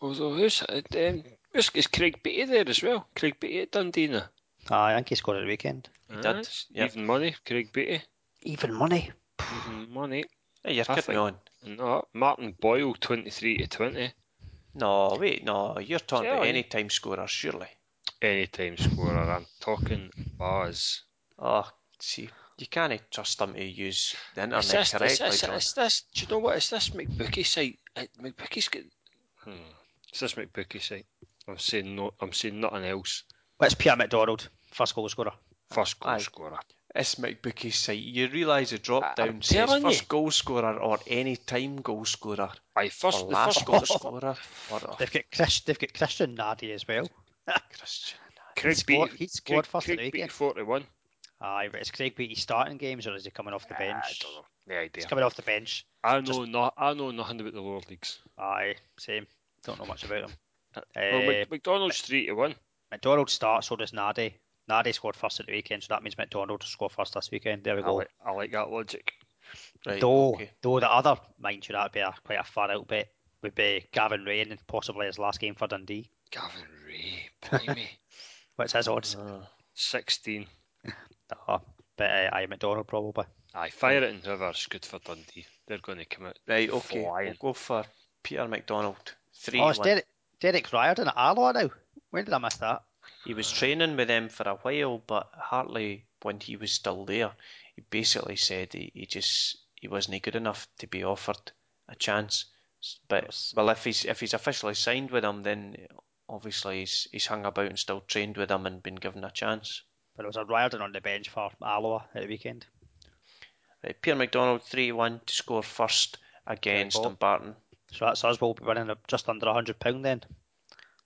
Speaker 3: Although who's um, who's is Craig Beattie there as well? Craig Beattie at Dundee now.
Speaker 4: Aye, I think he scored at the weekend.
Speaker 2: He did, yep.
Speaker 3: Even money, Craig Beattie.
Speaker 4: Even money.
Speaker 3: Even money.
Speaker 2: Hey, you're
Speaker 3: I
Speaker 2: kidding
Speaker 3: think-
Speaker 2: on.
Speaker 3: No, Martin Boyle, twenty-three to twenty.
Speaker 2: No, wait, no, you're talking about any time scorer, surely.
Speaker 3: Any time scorer. I'm talking Baz.
Speaker 2: Oh, see, you can't trust them to use the internet
Speaker 3: Is this, is,
Speaker 2: correctly,
Speaker 3: this,
Speaker 2: John.
Speaker 3: is this, do you know what? Is this McBookie site? McBookie's got. Hmm. Is this McBookie site? I'm saying no. I'm saying nothing else.
Speaker 4: What's Peter McDonald? First goal scorer.
Speaker 3: First goal
Speaker 2: Aye.
Speaker 3: scorer.
Speaker 2: It's McBookie's site. You realise the drop
Speaker 3: I'm
Speaker 2: down says first
Speaker 3: you.
Speaker 2: goal scorer or any time goal scorer
Speaker 3: Aye, first
Speaker 2: or
Speaker 3: the
Speaker 2: last
Speaker 3: first
Speaker 2: goal
Speaker 3: goal.
Speaker 2: scorer or
Speaker 4: They've got Chris, they've got Christian Nadé as well.
Speaker 2: Christian.
Speaker 3: Craig
Speaker 4: scored-
Speaker 3: Beattie.
Speaker 4: he scored
Speaker 3: Craig,
Speaker 4: first at the
Speaker 3: Craig Beattie,
Speaker 4: weekend.
Speaker 3: forty-one.
Speaker 4: Aye, but is Craig Beattie starting games or is he coming off the bench?
Speaker 3: I don't know. No idea.
Speaker 4: He's coming off the bench.
Speaker 3: I know Just... not. I know nothing about the lower leagues.
Speaker 4: Aye, same. Don't know much about them.
Speaker 3: Uh, well, uh, McDonald's three to one.
Speaker 4: McDonald starts, so does Nadé. Nadé scored first at the weekend, so that means McDonald scored first this weekend. There we go.
Speaker 3: I like, I like that logic.
Speaker 2: Right,
Speaker 4: though,
Speaker 2: okay.
Speaker 4: though the other, mind you, that'd be a, quite a far out bet, would be Gavin Rae and possibly his last game for Dundee.
Speaker 3: Gavin Rae, blimey. <laughs>
Speaker 4: What's his odds?
Speaker 2: Uh,
Speaker 3: 16.
Speaker 4: Uh, but uh, I McDonald probably.
Speaker 3: Aye, fire it in whoever's good for Dundee. They're going to come out.
Speaker 2: Right, okay.
Speaker 3: Flying.
Speaker 2: We'll go for Peter McDonald. Three.
Speaker 4: Oh, it's Derek, Derek Riordan at Alloa now. When did I miss that?
Speaker 2: He was training with them for a while, but Hartley, when he was still there, he basically said he, he just he wasn't good enough to be offered a chance. But well, if he's if he's officially signed with them, then obviously he's he's hung about and still trained with them and been given a chance.
Speaker 4: But it was a Riordan on the bench for Alloa at the weekend.
Speaker 2: Right, Peter McDonald three one to score first against
Speaker 4: go.
Speaker 2: Dumbarton.
Speaker 4: So that's us. We'll be winning just under a hundred pound then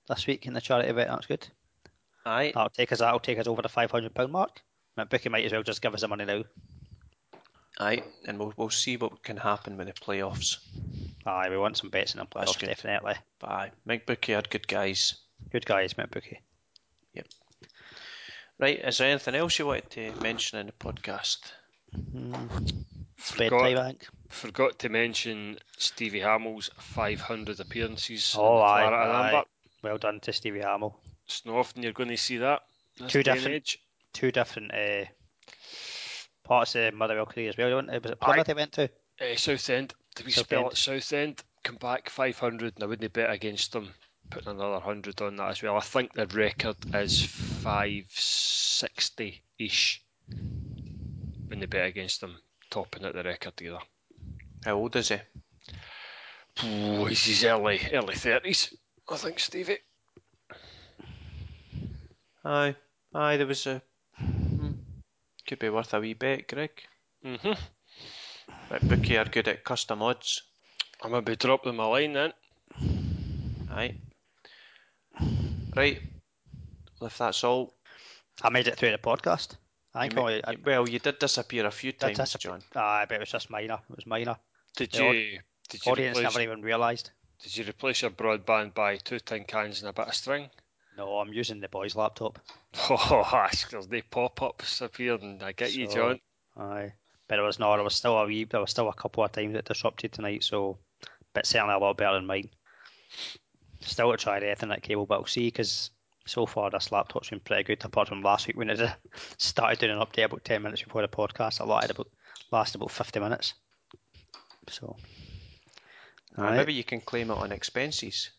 Speaker 4: this week in the charity bet. That's good.
Speaker 2: Aye,
Speaker 4: That'll take us. That'll take us over the five hundred pound mark. McBookie might as well just give us the money now.
Speaker 2: Aye, and we'll we'll see what can happen with the playoffs.
Speaker 4: Aye, we want some bets in the
Speaker 2: That's
Speaker 4: playoffs, definitely.
Speaker 2: But aye, McBookie are good guys.
Speaker 4: Good guys, McBookie.
Speaker 2: Right, is there anything else you wanted to mention in the podcast?
Speaker 4: It's
Speaker 3: Forgot,
Speaker 4: bedtime, I
Speaker 3: forgot to mention Stevie Hammell's 500 appearances.
Speaker 4: Oh,
Speaker 3: in
Speaker 4: aye, aye. Well done to Stevie Hammell.
Speaker 3: It's not often you're going to see that.
Speaker 4: Two
Speaker 3: day and
Speaker 4: different-
Speaker 3: age.
Speaker 4: Two different uh, parts of Motherwell career as well. wasn't it? Was it
Speaker 3: Aye.
Speaker 4: Plymouth they went to?
Speaker 3: Uh, Southend. Did we
Speaker 4: Southend.
Speaker 3: spell it Southend? Come back 500, and I wouldn't bet against them. Putting another 100 on that as well. I think their record is 560 ish. When they bet against them, topping at the record either.
Speaker 2: How old is he?
Speaker 3: Oh, he's his early early 30s, I think, Stevie.
Speaker 2: Aye, aye, there was a. Could be worth a wee bet, Greg.
Speaker 3: hmm
Speaker 2: But Bookie are good at custom odds.
Speaker 3: Going to be dropping my line then.
Speaker 2: Aye. Right. Well, if that's all.
Speaker 4: I made it through the podcast. I think
Speaker 2: you
Speaker 4: only, I,
Speaker 2: well, you did disappear a few times,
Speaker 4: disappear-
Speaker 2: John.
Speaker 4: Aye, but it was just minor. It was minor.
Speaker 3: Did
Speaker 4: The
Speaker 3: you,
Speaker 4: aud-
Speaker 3: did you
Speaker 4: Audience
Speaker 3: replace,
Speaker 4: never even realised.
Speaker 3: did you replace your broadband by two tin cans and a bit of string?
Speaker 4: No, I'm using the boys' laptop. <laughs>
Speaker 3: Oh, there's the pop-ups appeared and I get you, John.
Speaker 4: Aye, but it was not. There was still a wee. There was still a couple of times it disrupted tonight. So, but certainly a lot better than mine. Still to try the Ethernet cable, but we'll see because so far this laptop's been pretty good. Apart from last week when it <laughs> started doing an update about ten minutes before the podcast, a lot had about lasted about fifty minutes. So, uh,
Speaker 2: Aye,
Speaker 4: aye.
Speaker 2: Maybe you can claim it on expenses.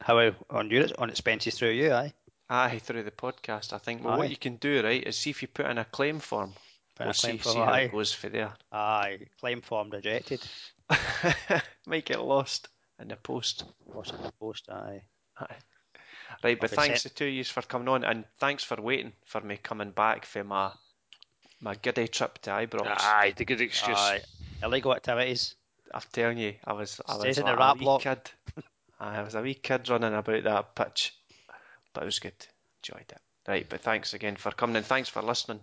Speaker 4: how on your on expenses through you, aye.
Speaker 2: Aye, through the podcast. I think. Well,
Speaker 4: Aye.
Speaker 2: what you can do, right, is see if you put in a claim form.
Speaker 4: Put
Speaker 2: we'll
Speaker 4: claim
Speaker 2: see,
Speaker 4: form,
Speaker 2: see how it goes for there.
Speaker 4: Aye, claim form rejected. <laughs>
Speaker 2: Might get lost in the post.
Speaker 4: What's in the post? Aye.
Speaker 2: Right, but thanks
Speaker 4: set-
Speaker 2: to two of you for coming on, and thanks for waiting for me coming back for my my giddy trip to Ibrox.
Speaker 3: Aye, the good excuse.
Speaker 4: Aye. Illegal activities.
Speaker 2: I'm telling you, I was I
Speaker 4: Stays
Speaker 2: was
Speaker 4: in the
Speaker 2: like
Speaker 4: rap
Speaker 2: a wee
Speaker 4: block.
Speaker 2: kid. I was a wee kid running about that pitch, but it was good. Enjoyed it. Right, but thanks again for coming and thanks for listening,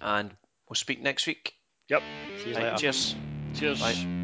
Speaker 2: and we'll speak next week.
Speaker 3: Yep.
Speaker 4: See you
Speaker 2: Right,
Speaker 4: later.
Speaker 2: cheers.
Speaker 3: Cheers.
Speaker 2: Bye.